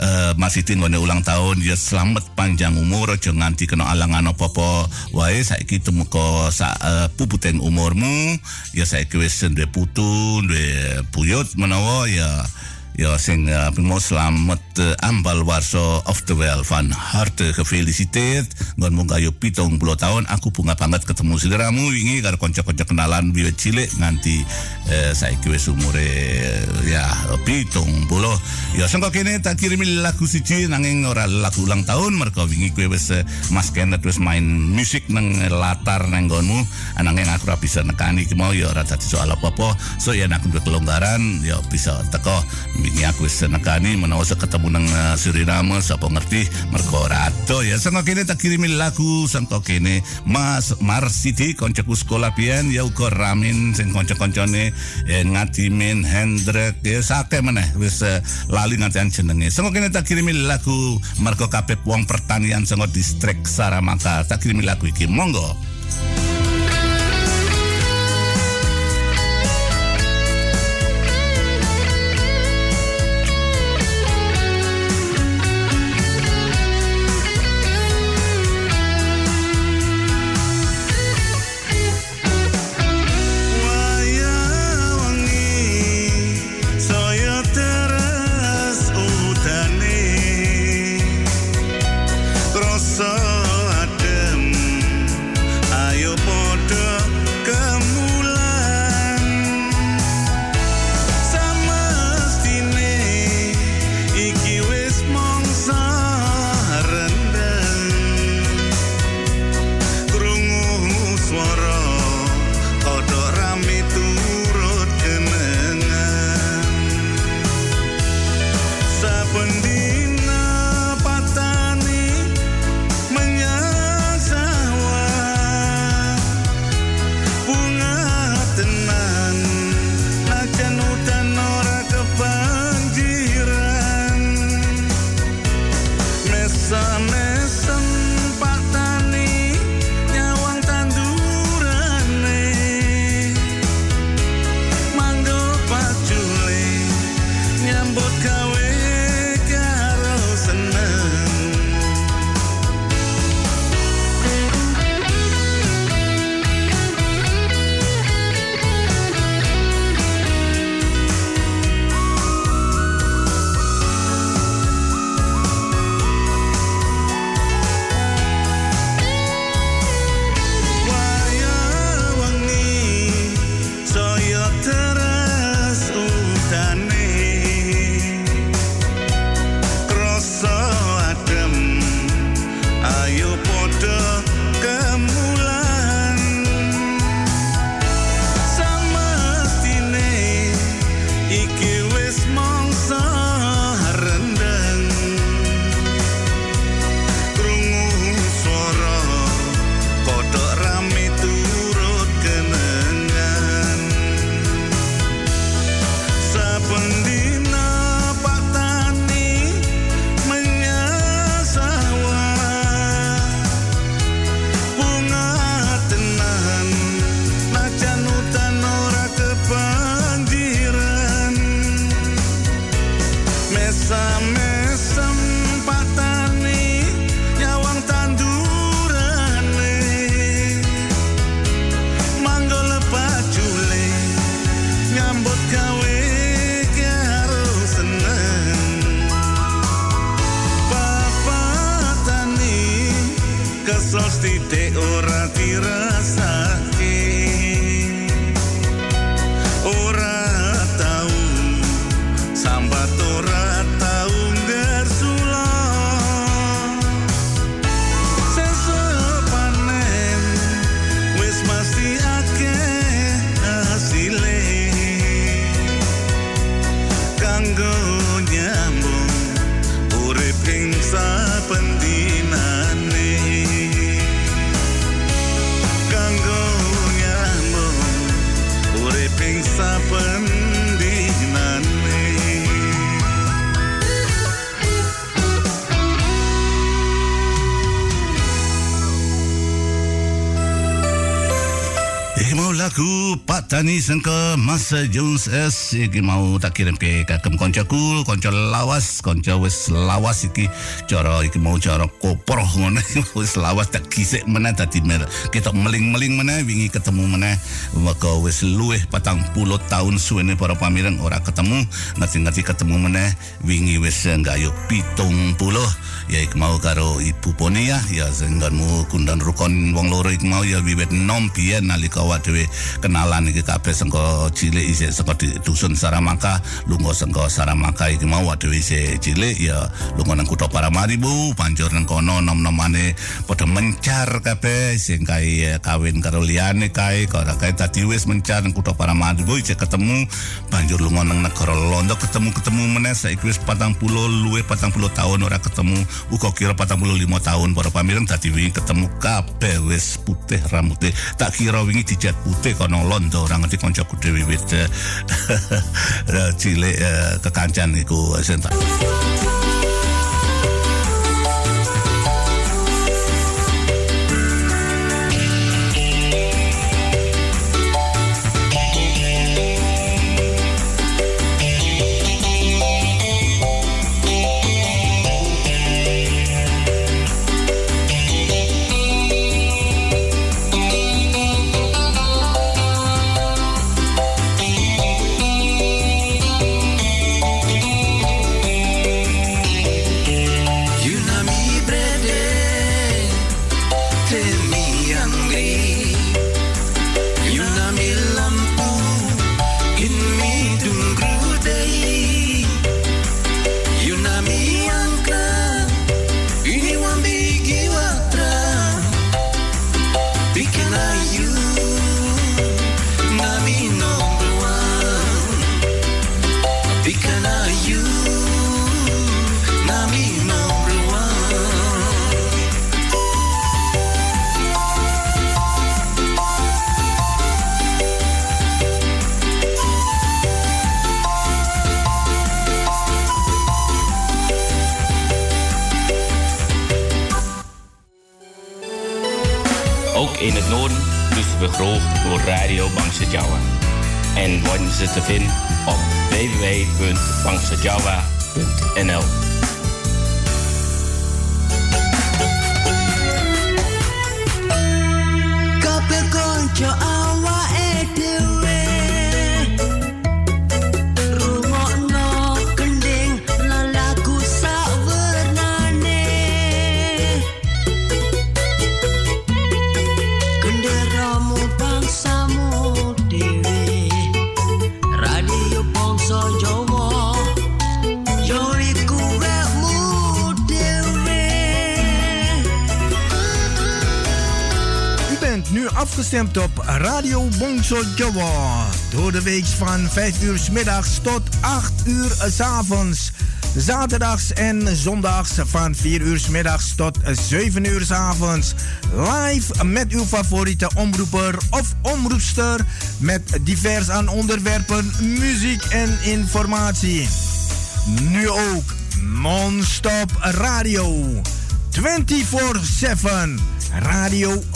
eh, Mas Siti nggone ulang tahun ya selamat panjang umur aja nganti kena alangan apa-apa. Wae saiki temuka sak uh, puputeng umurmu ya saiki wis duwe putu duwe buyut menawa ya Ja, sing uh, mau selamat uh, ambal warso of the well van harte gefeliciteerd. Ngon mung kayu pitung puluh tahun aku bunga banget ketemu siliramu wingi karo kanca-kanca kenalan wiwit cilik nganti uh, saiki wis umure uh, ya pitung puluh. Ya sangka kene tak kirimi lagu siji nanging ora lagu ulang tahun mergo wingi kowe wis uh, Mas Kenneth wis main musik nang latar nang nggonmu ananging aku ora bisa nekani iki mau ya ora dadi soal apa-apa. So ya nak kelonggaran ya bisa teko wingi aku wis nekani menawa ketemu nang uh, Suriname sapa ngerti mergo rado ya sangka kene tak kirimi lagu sangka kene Mas Marsiti koncoku sekolah biyen ya uga Ramin sing kanca-kancane eh, ngatimin Hendrik. Ya sake meneh wis uh, lali ngantian jenenge sangka kene tak kirimi lagu mergo kabeh wong pertanian sangka distrik Saramaka. Tak kirimi lagu iki. Monggo Tani sangka Masa Jones S. Iki mau tak kirim ke kakem koncoku Konco lawas Konco wis lawas iki. Cara iki mau cara koporoh ngono (laughs) Wis lawas tak kisik mana Tadi mer kita meling-meling mana Wingi ketemu mana Maka wis luweh patang puluh tahun suwene para pamireng Ora ketemu. Ngerti-ngerti ketemu mana Wingi wis gayo pitung puluh Ya mau karo Ibu Poni ya. Ya sengganmu kundan rukon wong loro iki mau ya wiwit nom biyen nalika awak dhewe kenalan iki kabeh sengko cilik isih sengko dusun Saramaka lunga sengko Saramaka iki mau awak dhewe isih cilik. Ya lunga nang kutha Paramaribo banjur nang kono nom-nomane padha mencar kabeh. Sing kae kawin karo liyane kae karo kae. Tadi wis mencar nang kutha Paramaribo isih ketemu. Banjur lunga nang negara Londo ketemu-ketemu meneh. Saiki wis 40 luwih 40 tahun ora ketemu uga kira 45 tahun para pamireng dadi wingi ketemu kabeh wis putih rambutnya. Tak kira wingi dijat putih kono londo orang ngerti koncoku dhewe eh, (laughs) cilik eh, kekancan iku sing tak Jawa. En worden ze te vinden op www.bangsajawa.nl afgestemd op Radio Bongso Jowo. Door de week van 5 uur middags tot 8 uur 's avonds. Zaterdags en zondags van 4 uur middags tot 7 uur 's avonds. Live met uw favoriete omroeper of omroepster. Met divers aan onderwerpen, muziek en informatie. Nu ook non-stop radio. 24-7 Radio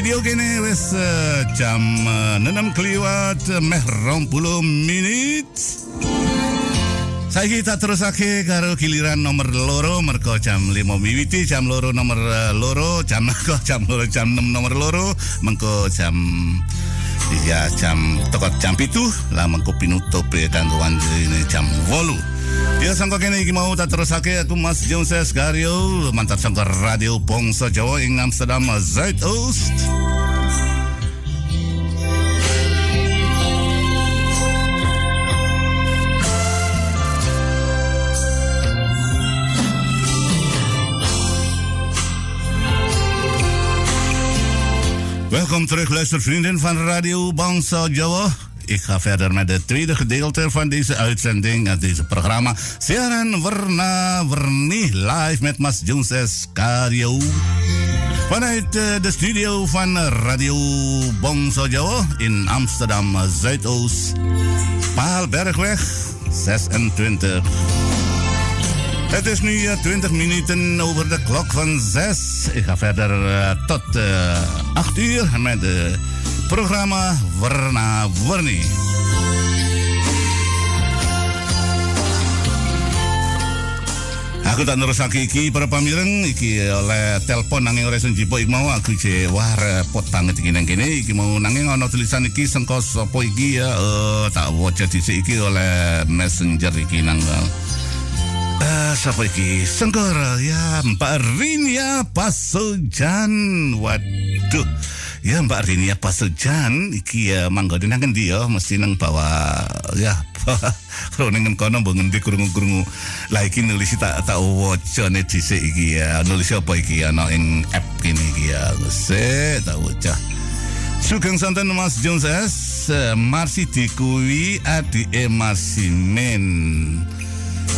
Studio kene wis eh, jam uh, 6 kliwat eh, meh 20 menit. Saiki tak terusake karo giliran nomor loro merko jam 5 miwiti jam loro nomor eh, loro jam (laughs) kok jam loro jam 6 nomor loro mengko jam ya jam tekot jam pitu lah mengko pinutup ya kanggo wanjine jam 8 Ya sangka kene iki mau tak terusake aku Mas Jonses Gario mantap sangka Radio Bangsa Jawa ing Amsterdam Zuidoost. Welkom terug, luistervrienden van Radio Bangsa Jawa. Ik ga verder met het tweede gedeelte van deze uitzending, uit deze programma. Siaran Verna Verni live met Mas Jones Escario. Vanuit eh, de studio van Radio Bangsa Jawa in Amsterdam Zuidoost. Paalbergweg 26. Het is nu eh, 20 minuten over de klok van 6. Ik ga verder eh, tot eh, 8 uur met het programma Warna Warni. Aku tak nerusake iki para pamireng iki oleh telepon nanging ora iso njipuk iki mau aku je wah repot banget iki nang kene iki mau nanging ana tulisan iki sengko sapa iki ya eh, tak waca dhisik iki oleh messenger iki nang Eh, siapa iki? Senggara ya Mbak Rinia Pasujan. Waduh. Ya Mbak Rinia Pasujan iki ya manggo nang ngendi ya mesti nang bawa ya (laughs) ning kono mbok ngendi krungu-krungu. Lah iki nulis tak tak wacane dhisik iki ya. Nulis apa iki ana ing app kene iki ya. Sik tak waca. Sugeng santen Mas Jones S. Marsi dikuwi adike Marsimen.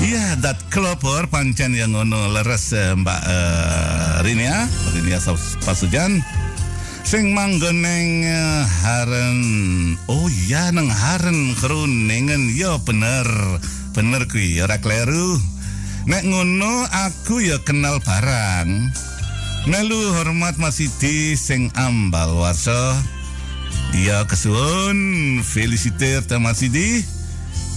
Iya, dat kelopor pancen yang ngono leres eh, Mbak eh, Rinia, Rinia Saus- Pasujan. Sing manggon neng eh, haren. Oh iya nang haren keruningen. Yo bener. Bener kuwi ora kleru. Nek ngono aku ya kenal barang. Melu hormat masih di sing ambal warso. Ja, kesuun. Feliciteer Thomas Sidi.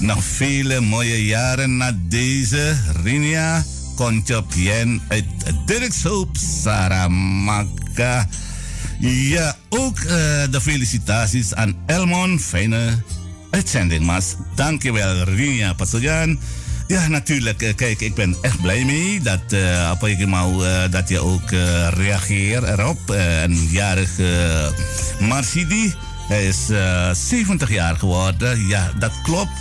Nog vele mooie jaren na deze. Rinia Kontjopjen uit Dirkshoop, Saramaka. Ja, ook eh, de felicitaties aan Elmon. Fijne uitzending, Mas. Dankjewel, Rinia Pasojan. Ja, natuurlijk. eh, Kijk, ik ben echt blij mee dat, eh, dat je ook reageert erop. Een jarig eh, Marsidi. Hij is eh, 70 jaar geworden. Ja, dat klopt.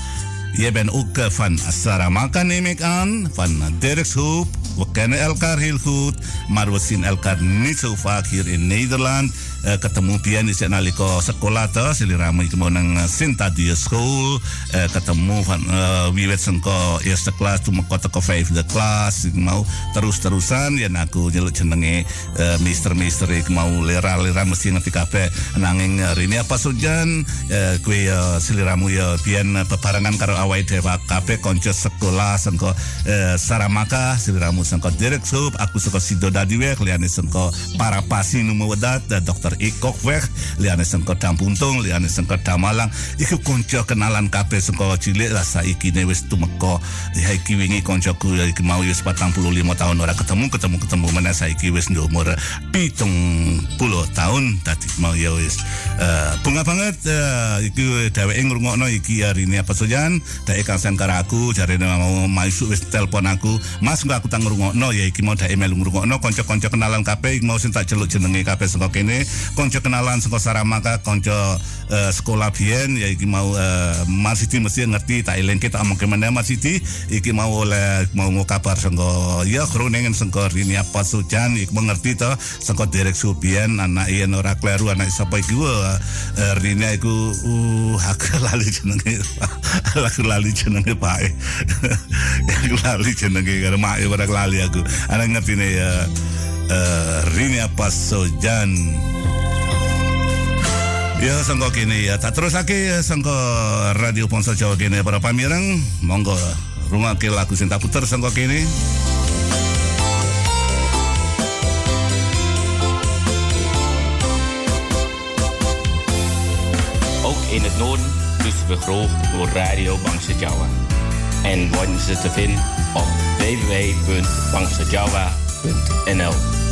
Jij bent ook van Saramaka, neem ik aan. Van Dirkshoop. We kennen elkaar heel goed. Maar we zien elkaar niet zo vaak hier in Nederland. Eh, ketemu pian di naliko sekolah to siliramu mau nang eh, Sintadia School. Eh, ketemu eh, wiwit sengko eerste kelas tumeka teko vijfde kelas iki mau terus-terusan. Ya aku nyeluk jenenge eh, mister-mister mau lera-lera mesti ngerti kabeh. Nanging eh, rini apa sujan eh, kue eh, siliramu ya pian bebarengan karo awake dhewe kabeh kanca sekolah sengko eh, Saramaka. Siliramu sengko Dirk Sub aku sengko Sido Dadiwek liyane sengko Parapasi Numu Wedat eh, Dr. Ikok Weg liyane sengko Dampuntung liyane sengko Damalang iku kanca kenalan kabeh sengko cilik lah saiki ne wis tumeka. Ya iki wingi kancaku ya iki mau wis 45 tahun ora ketemu ketemu ketemu meneh saiki wis ndek umur 70 tahun. Dadi mau ya wis eh, bunga banget eh, iki dheweke ngrungokno iki hari ini apa sojan dhek kangen karo aku jarene mau maisuk wis telepon aku Mas enggak aku tak ngrungokno. Ya iki mau dhek melu ngrungokno kanca-kanca kenalan kabeh iki mau sing tak celuk jenenge kabeh saka kene kanca kenalan saka Saramaka kanca eh, sekolah biyen ya iki mau eh, Mas mesti ngerti tak elengke tak omongke meneh Mas iki mau oleh mau mau kabar saka ya kroningen saka Rini apa Sujan iki mengerti to saka Derek Subian anak yen ora kleru anak sapa iki wah, eh, Rini iku uh aku (laughs) lali jenenge (laughs) aku lali jenenge Pak. (laughs) Aku lali jenenge karo mak ora lali aku. Anak ngerti ne ya eh, Eh, Rini Rinia Pasojan Ya sangko kini ya tak terus lagi ya sangko radio Ponsel Jawa kini para pamirang monggo rumah ke lagu sinta puter sangko kini Ook in het noorden dus we groot door Radio Bangsa Jawa. En worden ze te vinden op www.bangsajawa.com. www.rijnmond.nl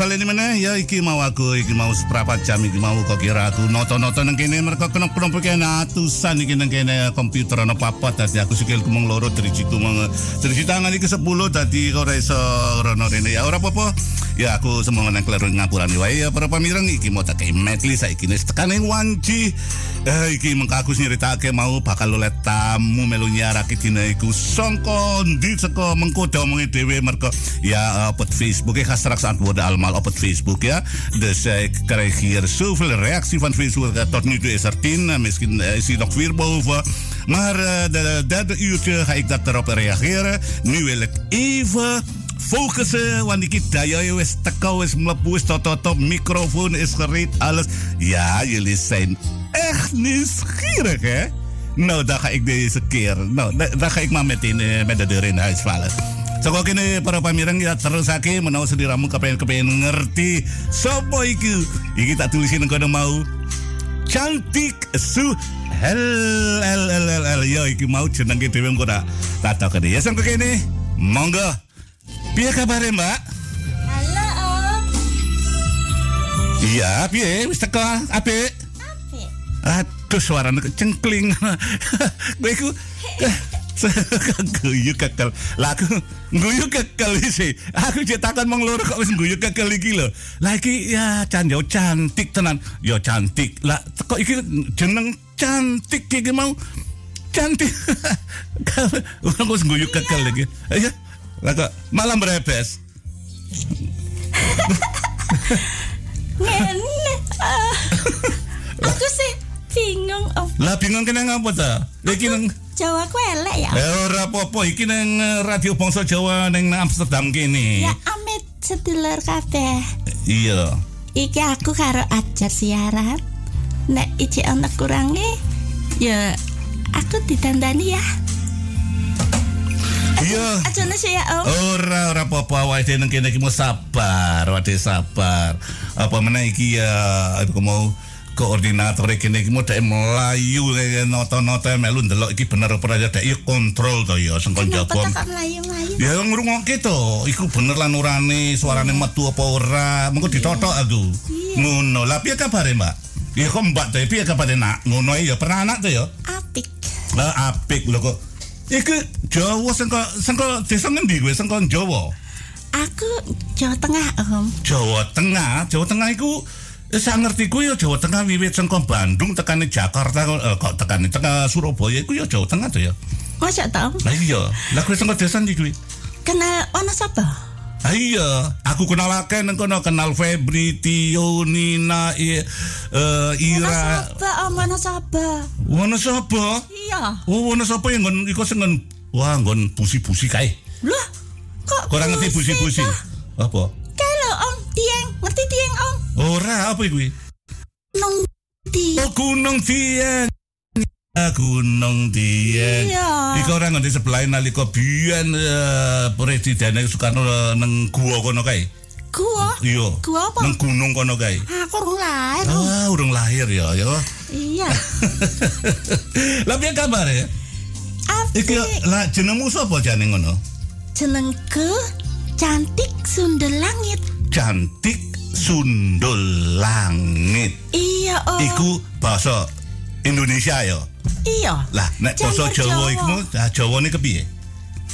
baleni meneh. Ya iki mau aku iki mau seprapat jam iki mau kok kira aku noto-noto nang kene. Mereka kena kenapa kene atusan iki nang kene. Komputer ana papat dadi aku sikilku mung loro driji ku mung driji tangan iki 10 dadi ora iso rene. Ya ora apa-apa ya aku semoga nang kleru ngapurani wae ya para pemireng iki mau tak medley saiki wis tekane wanci eh iki mengko aku nyeritake mau bakal oleh tamu melu nyarake dina iku sangka ndi saka mengko omongi dhewe mergo ja op het Facebook. Ik ga straks antwoorden allemaal op het Facebook, ja. Dus eh, ik krijg hier reactie van Facebook. Eh, Tot nu toe is er tien, eh, misschien eh, nog vier boven. Maar eh, de derde uurtje ga ik dat erop reageren. Nu wil ik even focussen, want ik daya wis teko wis mlebu wis tot microfoon is gereed, alles. Ja, jullie zijn echt nieuwsgierig, hè? Nou, dan ga ik deze keer. Nou, da- dan ga ik maar meteen eh, met de deur in huis vallen. So kok kene para pamireng ya terus ake menawa sediramu kepengen ngerti sopo iku. Iki tak tulisin kono mau. Cantik su hel el el el el yo iki mau dhewe engko tak tak takoni. Ya sampe kene. Monggo. Piye kabare, Mbak? Halo om Iya, piye? Wis teko apik? Apik Aduh suaranya cengkling. (laughs) Gue iku guyu kekel. Lah aku guyu kekel sih. Aku cetakan mang loro kok wis guyu kekel iki lho. Lah iki ya can yo cantik tenan. Yo cantik. Lah kok iki jeneng cantik iki mau cantik. (laughs) Orang wis guyu kekel iki. Ayo. Lah kok malam berebes. Ngene Ah, Aku sih bingung Lah bingung kena ngapa ta? Iki nang Jawa ku elek ya Eh ora apa-apa iki nang eh, Radio Bangsa Jawa nang Amsterdam kene. Ya amit sedulur kabeh Iya. Iki aku karo ajar siaran Nek iji ana kurange Ya aku ditandani ya Iya. Aja sih ya om Ora ora apa-apa awake dhewe nang kene iki mau sabar, awake dhewe sabar. Apa meneh iki ya aku mau koordinator kene iki mau dek melayu nota-nota melu ndelok iki bener apa ora dek iya kontrol to ya jago. tak melayu-melayu Ya ngrungokke to, iku bener lan urane suarane metu apa ora. Mengko ditotok aku. Ngono. Lah piye kabare, Mbak? Ya kok Mbak to piye kabare nak? Ngono ya pernah anak to ya? Apik Lah apik lho kok. Iku Jawa sengko sengko desa ngendi kowe sengko Jawa? Aku Jawa Tengah om Jawa Tengah, Jawa Tengah iku eh, sak ngertiku ya Jawa Tengah wiwit sengko Bandung tekane Jakarta eh, kok tekane tengah Surabaya iku ya Jawa Tengah to ya. Masa tau Lah iya, lah kowe sengko desa ndi kuwi? Kenal sapa? Ah, iya, aku kenal akeh nang kono kenal Febri, Tio, Nina, i, eh, Ono Ira. ono sapa Wono sapa? Iya Oh, wono sapa yang ngon iku sing ngon wah ngon busi-busi kae. Lah kok Kok ngerti busi-busi? Apa? Kalau om tieng Ngerti tieng om Ora apa iku? Nung tieng Oh, Gunung Dieng. Ah, Gunung Dieng. Iya. Iku ora ngendi sebelah nalika biyen eh, Presiden Soekarno eh, nang gua kono kae. Gua Iya. Gua apa? Nang gunung kono kae. Aku urung lahir. Ah, urung lahir ya, ya. Iya (laughs) Lah piye kabar ya? Iki lah jenengmu sapa jane ngono? Jenengku Cantik Sundel Langit Cantik Sundul Langit. Iya om Iku bahasa Indonesia ya. Iya Lah nek basa Jawa iku ah, Jawane kepiye?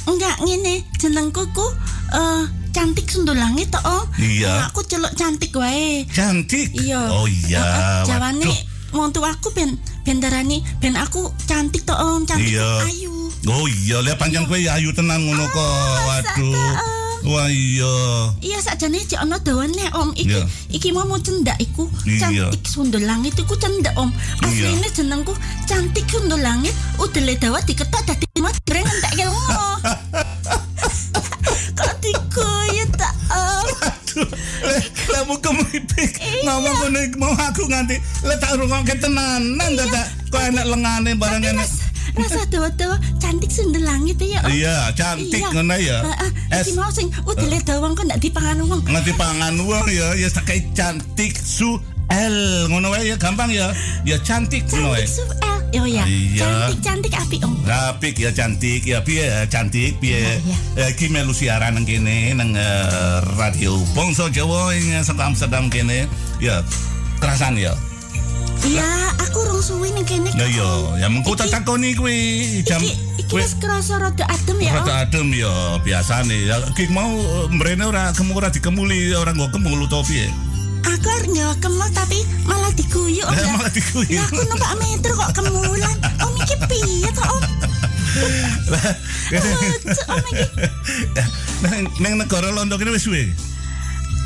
Enggak ngene jenengku ku eh, Cantik Sundel Langit toh om Iya. Aku celuk cantik wae Cantik. Iya. Oh iya. Heeh, Jawane wong aku ben ben darani ben aku cantik toh Om, cantik Iya. ayu. Oh iya, lihat panjang kowe ayu tenan ngono kok. Waduh. Wah iya. Iya sakjane cek ana dawane Om. Iki Iya. iki mau cendak iku Iya. cantik sundel langit iku cendak Om. Asline jenengku cantik sundel langit udele dawa diketok dadi mas goreng entek ke ngono. (laughs) Kok dikoyo tak Om. Aduh. Lah mu kemipik ngomong ngono iku mau aku nganti lah tak rungokke tenanan dadak kok enak lengane barang enak. Rasa dawa-dawa cantik sundel langit ya om Iya, cantik Iya. ngono ya. Heeh, iki mau sing udele dawang kok ndak dipangan wong ngerti pangan wong ya, ya sakai cantik su L ngono wae ya gampang ya. Ya cantik ngono wae. cantik su el oh ya Iya. cantik cantik api om Rapik ya cantik ya piye ya, cantik piye. Eh, Iki melu siaran nang kene nang eh, radio Bongso Jawa ing eh, saka Amsterdam kene. Ya kerasan ya. Iya, aku rong suwi ning kene. Ya yo, ya mengko tak takoni kuwi jam Iki iki wis kerasa rada adem ya. Rada Om. adem ya biasane ya. Ki mau eh, mrene ora kemu ora dikemuli ora nggo kemul utawa piye. Aku arep nyawa kemul tapi malah diguyu om. (laughs) Ya. malah diguyu. Ya aku numpak metro kok kemulan. Om iki piye to om? (laughs) Lucu, om iki (laughs) neng negara Londo kene wis suwe.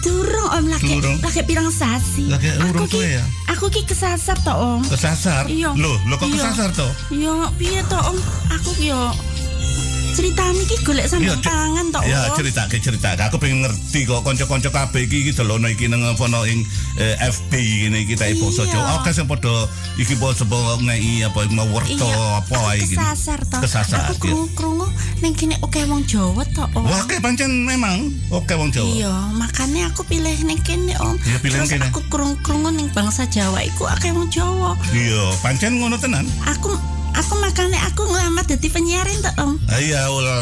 Durung om lagi lagi pirang sasi. Lagi urung Aku ya? Aku ki kesasar to om. Kesasar. Iya. Loh, lo kok Iya. kesasar to? Yo piye to om? Aku ki yo ceritane iki golek ce- tangan to Ya om. cerita ke cerita. Aku pengen ngerti kok kanca-kanca kabeh iki iki delono iki nang fono ing eh, FB ini kita e poso Iya. Jawa. Oke sing padha iki poso ngei apa mau werto Iya, apa wae iki. kesasar to. Kesasar. Aku krungu-krungu ning kene oke wong Jawa to om. Wah, kayak pancen memang oke wong Jawa. Iya, makanya aku pilih ning kene om. Iya, pilih Terus kene. aku krungu-krungu ning bangsa Jawa iku akeh wong Jawa. Iya, pancen ngono tenan. Aku aku makanya aku ngelamar dadi penyiar to om. Ah, Iya, oleh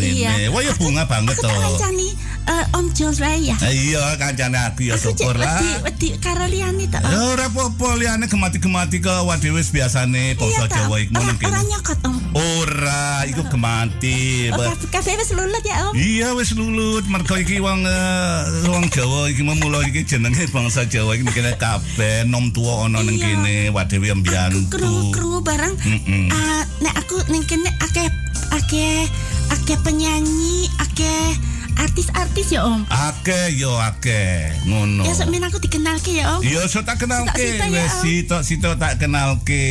ini. Iya. Wah, ya bunga banget Aku to. tak kancani eh, Om Jules wae ya. Ah, Iya, kancane aku ya syukur lah. wedi wedi karo liyane to. Ya ora apa-apa liyane gemati-gemati ke wae wis biasane basa. Jawa iku Ora- ngono Ora kene. nyokot om. Ora, iku gemati. Oh, kafe- wis lulut ya om. Iya wis lulut mergo iki wong eh, wong Jawa iki memula iki jenenge bangsa Jawa iki kene kabeh nom tuwa ana ning kene wadewe mbiyantu. Krungu-krungu bareng. Ah, nek aku ning kene akeh akeh akeh penyanyi, akeh artis-artis ya om. Akeh yo akeh ngono. Ya semen aku dikenalke ya om. Iya, so tak kenalke. Sitok-sitok ya, Wes Om. sitok-sitok tak kenalke.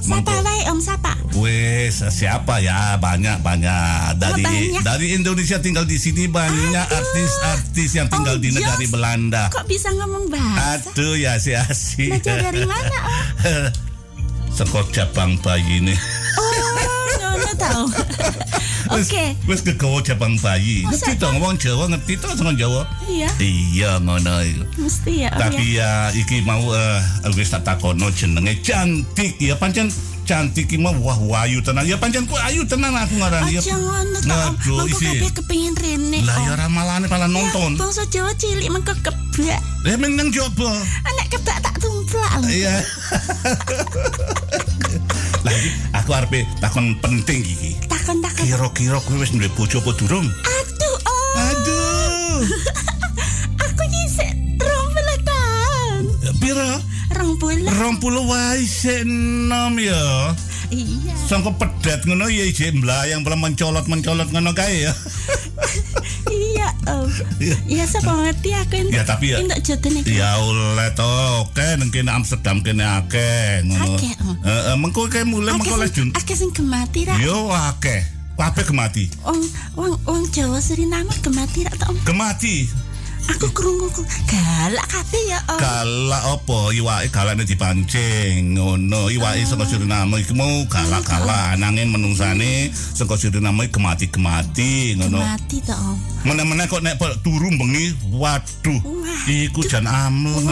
Siapa wae om siapa? Wes siapa ya banyak banyak dari banyak. dari Indonesia tinggal di sini banyak artis-artis yang tinggal Om di negara Jos. Belanda. Kok bisa ngomong bahasa? Aduh ya si asik. Belajar dari mana om? (laughs) Sekot Jabang bayi ini. Oh, tau. (laughs) Oke. Wes kegawa Jabang bayi. Oh, Ngerti siapa? dong wong Jawa ngerti to wong Jawa. Iya, Iya ngono iku. mesti ya ya. Tapi ya iki mau eh, wis tak takono jenenge cantik ya pancen cantik mau wah wayu tenan. Ya pancen ku ayu tenan aku ngarani ya. Aja ngono to Mengko isi. kabeh kepengin rene. Lah ya ora malane pala nonton. Ya, bangsa Jawa cilik mengko kebak. Eh meneng coba. Anak kebak tak tumplak. lho. Iya. (laughs) Lah iki aku arep takon penting iki. Takon-takon. Kira-kira kowe wis duwe bojo apa durung? Aduh, om. Aduh. (laughs) Aku nyisik rong puluh tahun. Pira? Rong puluh. Rong puluh wae sik enom ya. Iya. Sangka pedet ngono ya ije mblayang pala mencolot-mencolot ngono kae ya. (laughs) Iya, om. Iya. Ya sapa ngerti aku entuk. Ya, tapi ya- entuk jodoh nek. Ya oleh to, oke nang kene Amsterdam kene akeh ngono. Akeh, oh. Heeh, mengko kae mulai mengko les Jun. Akeh sing gemati ra. Yo akeh. Kabeh gemati. Wong wong wong Jawa Suriname gemati ra to, Om. Gemati. Aku krungu galak kabeh ya, Om. Galak apa iwake galakne dipancing ngono. Iwake saka Suriname iki mau galak-galak nanging menungsane saka Suriname iki gemati-gemati ngono. Gemati to, Om. Meneh-meneh kok nek turu bengi, waduh. Iku jan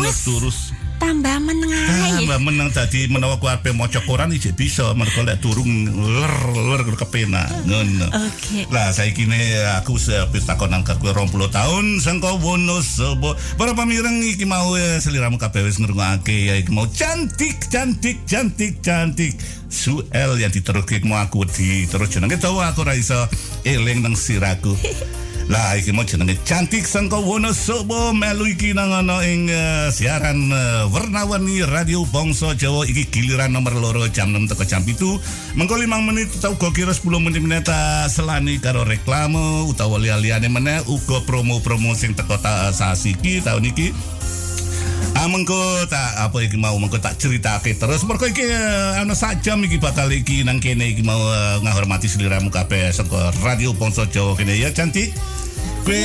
Wes. terus. Tambah meneng ae. Tambah menang tadi menawa ku arep maca Quran iki bisa mergo lek durung ler ler kepenak ngono. Oke. Lah saiki ne aku wis takon nang kowe 20 tahun sangka Wonosobo. Para pamireng iki mau eh, seliramu kabeh wis ngrungokake ya iki mau cantik cantik cantik cantik. Suel yang diteruske mau aku di terus jenenge dawa aku ora iso eling nang siraku. (laughs) Lah iki mau jenenge cantik sangka Wonosobo melu iki nang ana ing eh, siaran eh, warna-warni radio Bangsa Jawa. Iki giliran nomor loro jam 6 teko jam 7 mengko 5 menit tau uga kira 10 menit menit ta selani karo reklame utawa liya-liyane meneh. Uga promo-promo sing teko ta sasiki tahun iki Ah mengko tak apa iki mau mengko tak ceritake terus mergo iki eh, ana sak jam iki batal iki nang kene iki mau eh, ngahormati seliramu kabeh saka radio Bangsa Jawa kene ya cantik. Kowe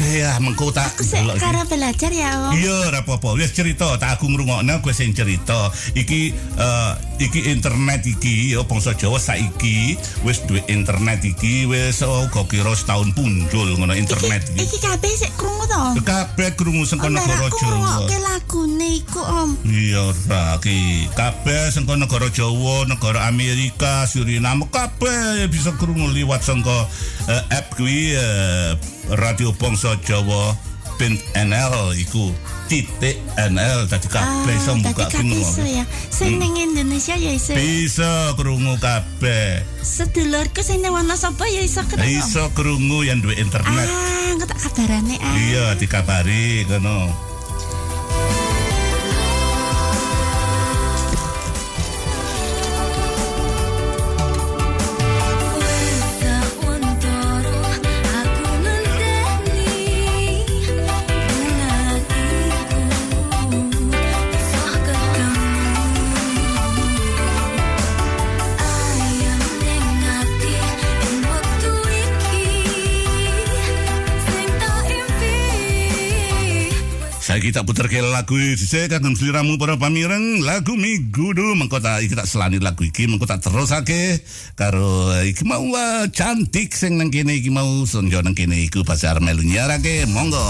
Ya, Om. Oke ya, mengko tak Aku sih delok iki. karo belajar ya om. Iya, ora apa-apa. Wis cerita, tak aku ngrungokno kowe sing cerita. Iki eh, iki internet iki ya bangsa Jawa saiki wis duwe internet iki wis oh, kok kira setahun punjul ngono internet iki. Iki kabeh sik krungu to. Kabeh krungu Om negara aku Jawa. ngrungokke lagune iku om. Iya, ra ki. Kabeh saka negara Jawa, negara Amerika, Suriname kabeh bisa krungu liwat saka eh, app kuwi eh, Radio Bangsa Jawa pin NL iku titik NL tadi kabeh iso tadi buka kabeh krungu. iso ya. Sing ning Indonesia ya iso. Bisa krungu kabeh. Sedulurku sing nang Wonosobo ya iso krungu. Iso krungu yang duwe internet. Ah, engko tak kabarane ah. Iya, dikabari ngono. Kita putar ke lagu saya kagum seliramu para pamireng. Lagu migudu mengko tak iki tak selani lagu iki. Mengko tak terusake karo iki mau eh, cantik sing nang kene iki mau sonjo nang kene iku pasar melu nyarake monggo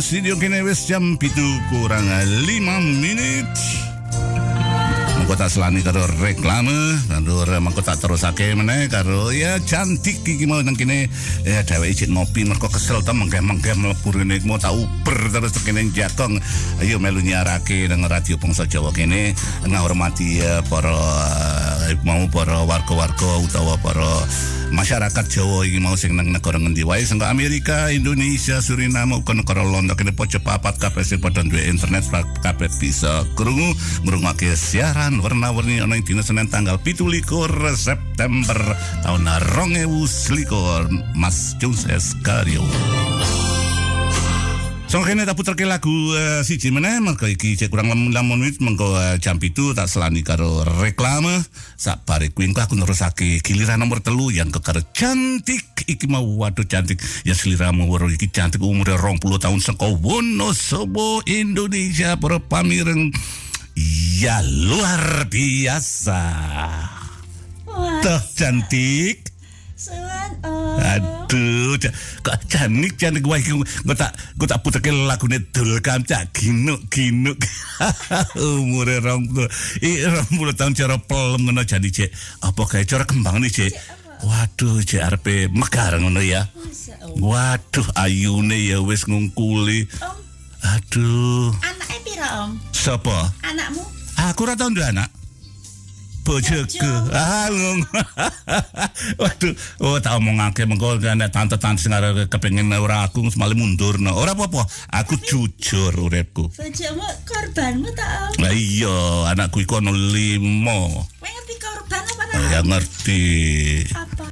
studio kene wis jam pitu kurang 5 menit. Mengko tak selani karo reklame, karo mengko tak terusake meneh karo ya cantik iki mau nang kene ya dheweke ijin ngopi mergo kesel ta menggeh-menggeh mlebu rene mau tak uber terus kene jakong. Ayo melu nyiarake nang radio Bangsa Jawa kene ngahormati eh, para eh, mau para warga-warga utawa para masyarakat Jawa iki mau sing nang negara ngendi wae? Sing Amerika, Indonesia, Suriname uga negara Londo. Kene poco papat kabeh sing padha duwe internet kabeh bisa krungu ngrungokke siaran warna-warni ana ing dina Senin tanggal 17 September tahun 2021 Mas Jones Escario. So kene tak puterke lagu uh, siji meneh mergo iki cek kurang lamun menit mengko uh, jam itu tak selani karo reklame. Sak bare kuwi aku nerusake giliran nomor telu yang ke karo cantik. Iki mau waduh cantik. Ya seliramu waro iki cantik umur 20 tahun saka Wonosobo Indonesia para pamireng. Ya luar biasa. Tuh cantik. Aduh, ca- kok cantik cantik wae gue tak gue tak puterke lagune dul kancak ginuk ginuk. (laughs) Umure rong puluh, i rong puluh tahun cara pelem ngono jadi cek. Apa kayak cara kembang nih cek? Waduh, cek arepe megar ngono ya. Waduh, ayune ya wis ngungkuli. Aduh, anaknya pira om? sapa? Anakmu? Aku ora tau duwe anak. Bojoku. Ah, ngong. (laughs) Waduh, oh tak omongake mengko nek tante-tante sing arep kepengin ora aku semale mundur. No. Ora apa-apa, aku jujur uripku. Bojomu korbanmu om? Lah iya, anakku iku ana limo. Kowe ngerti korban apa Ya ngerti. Apa?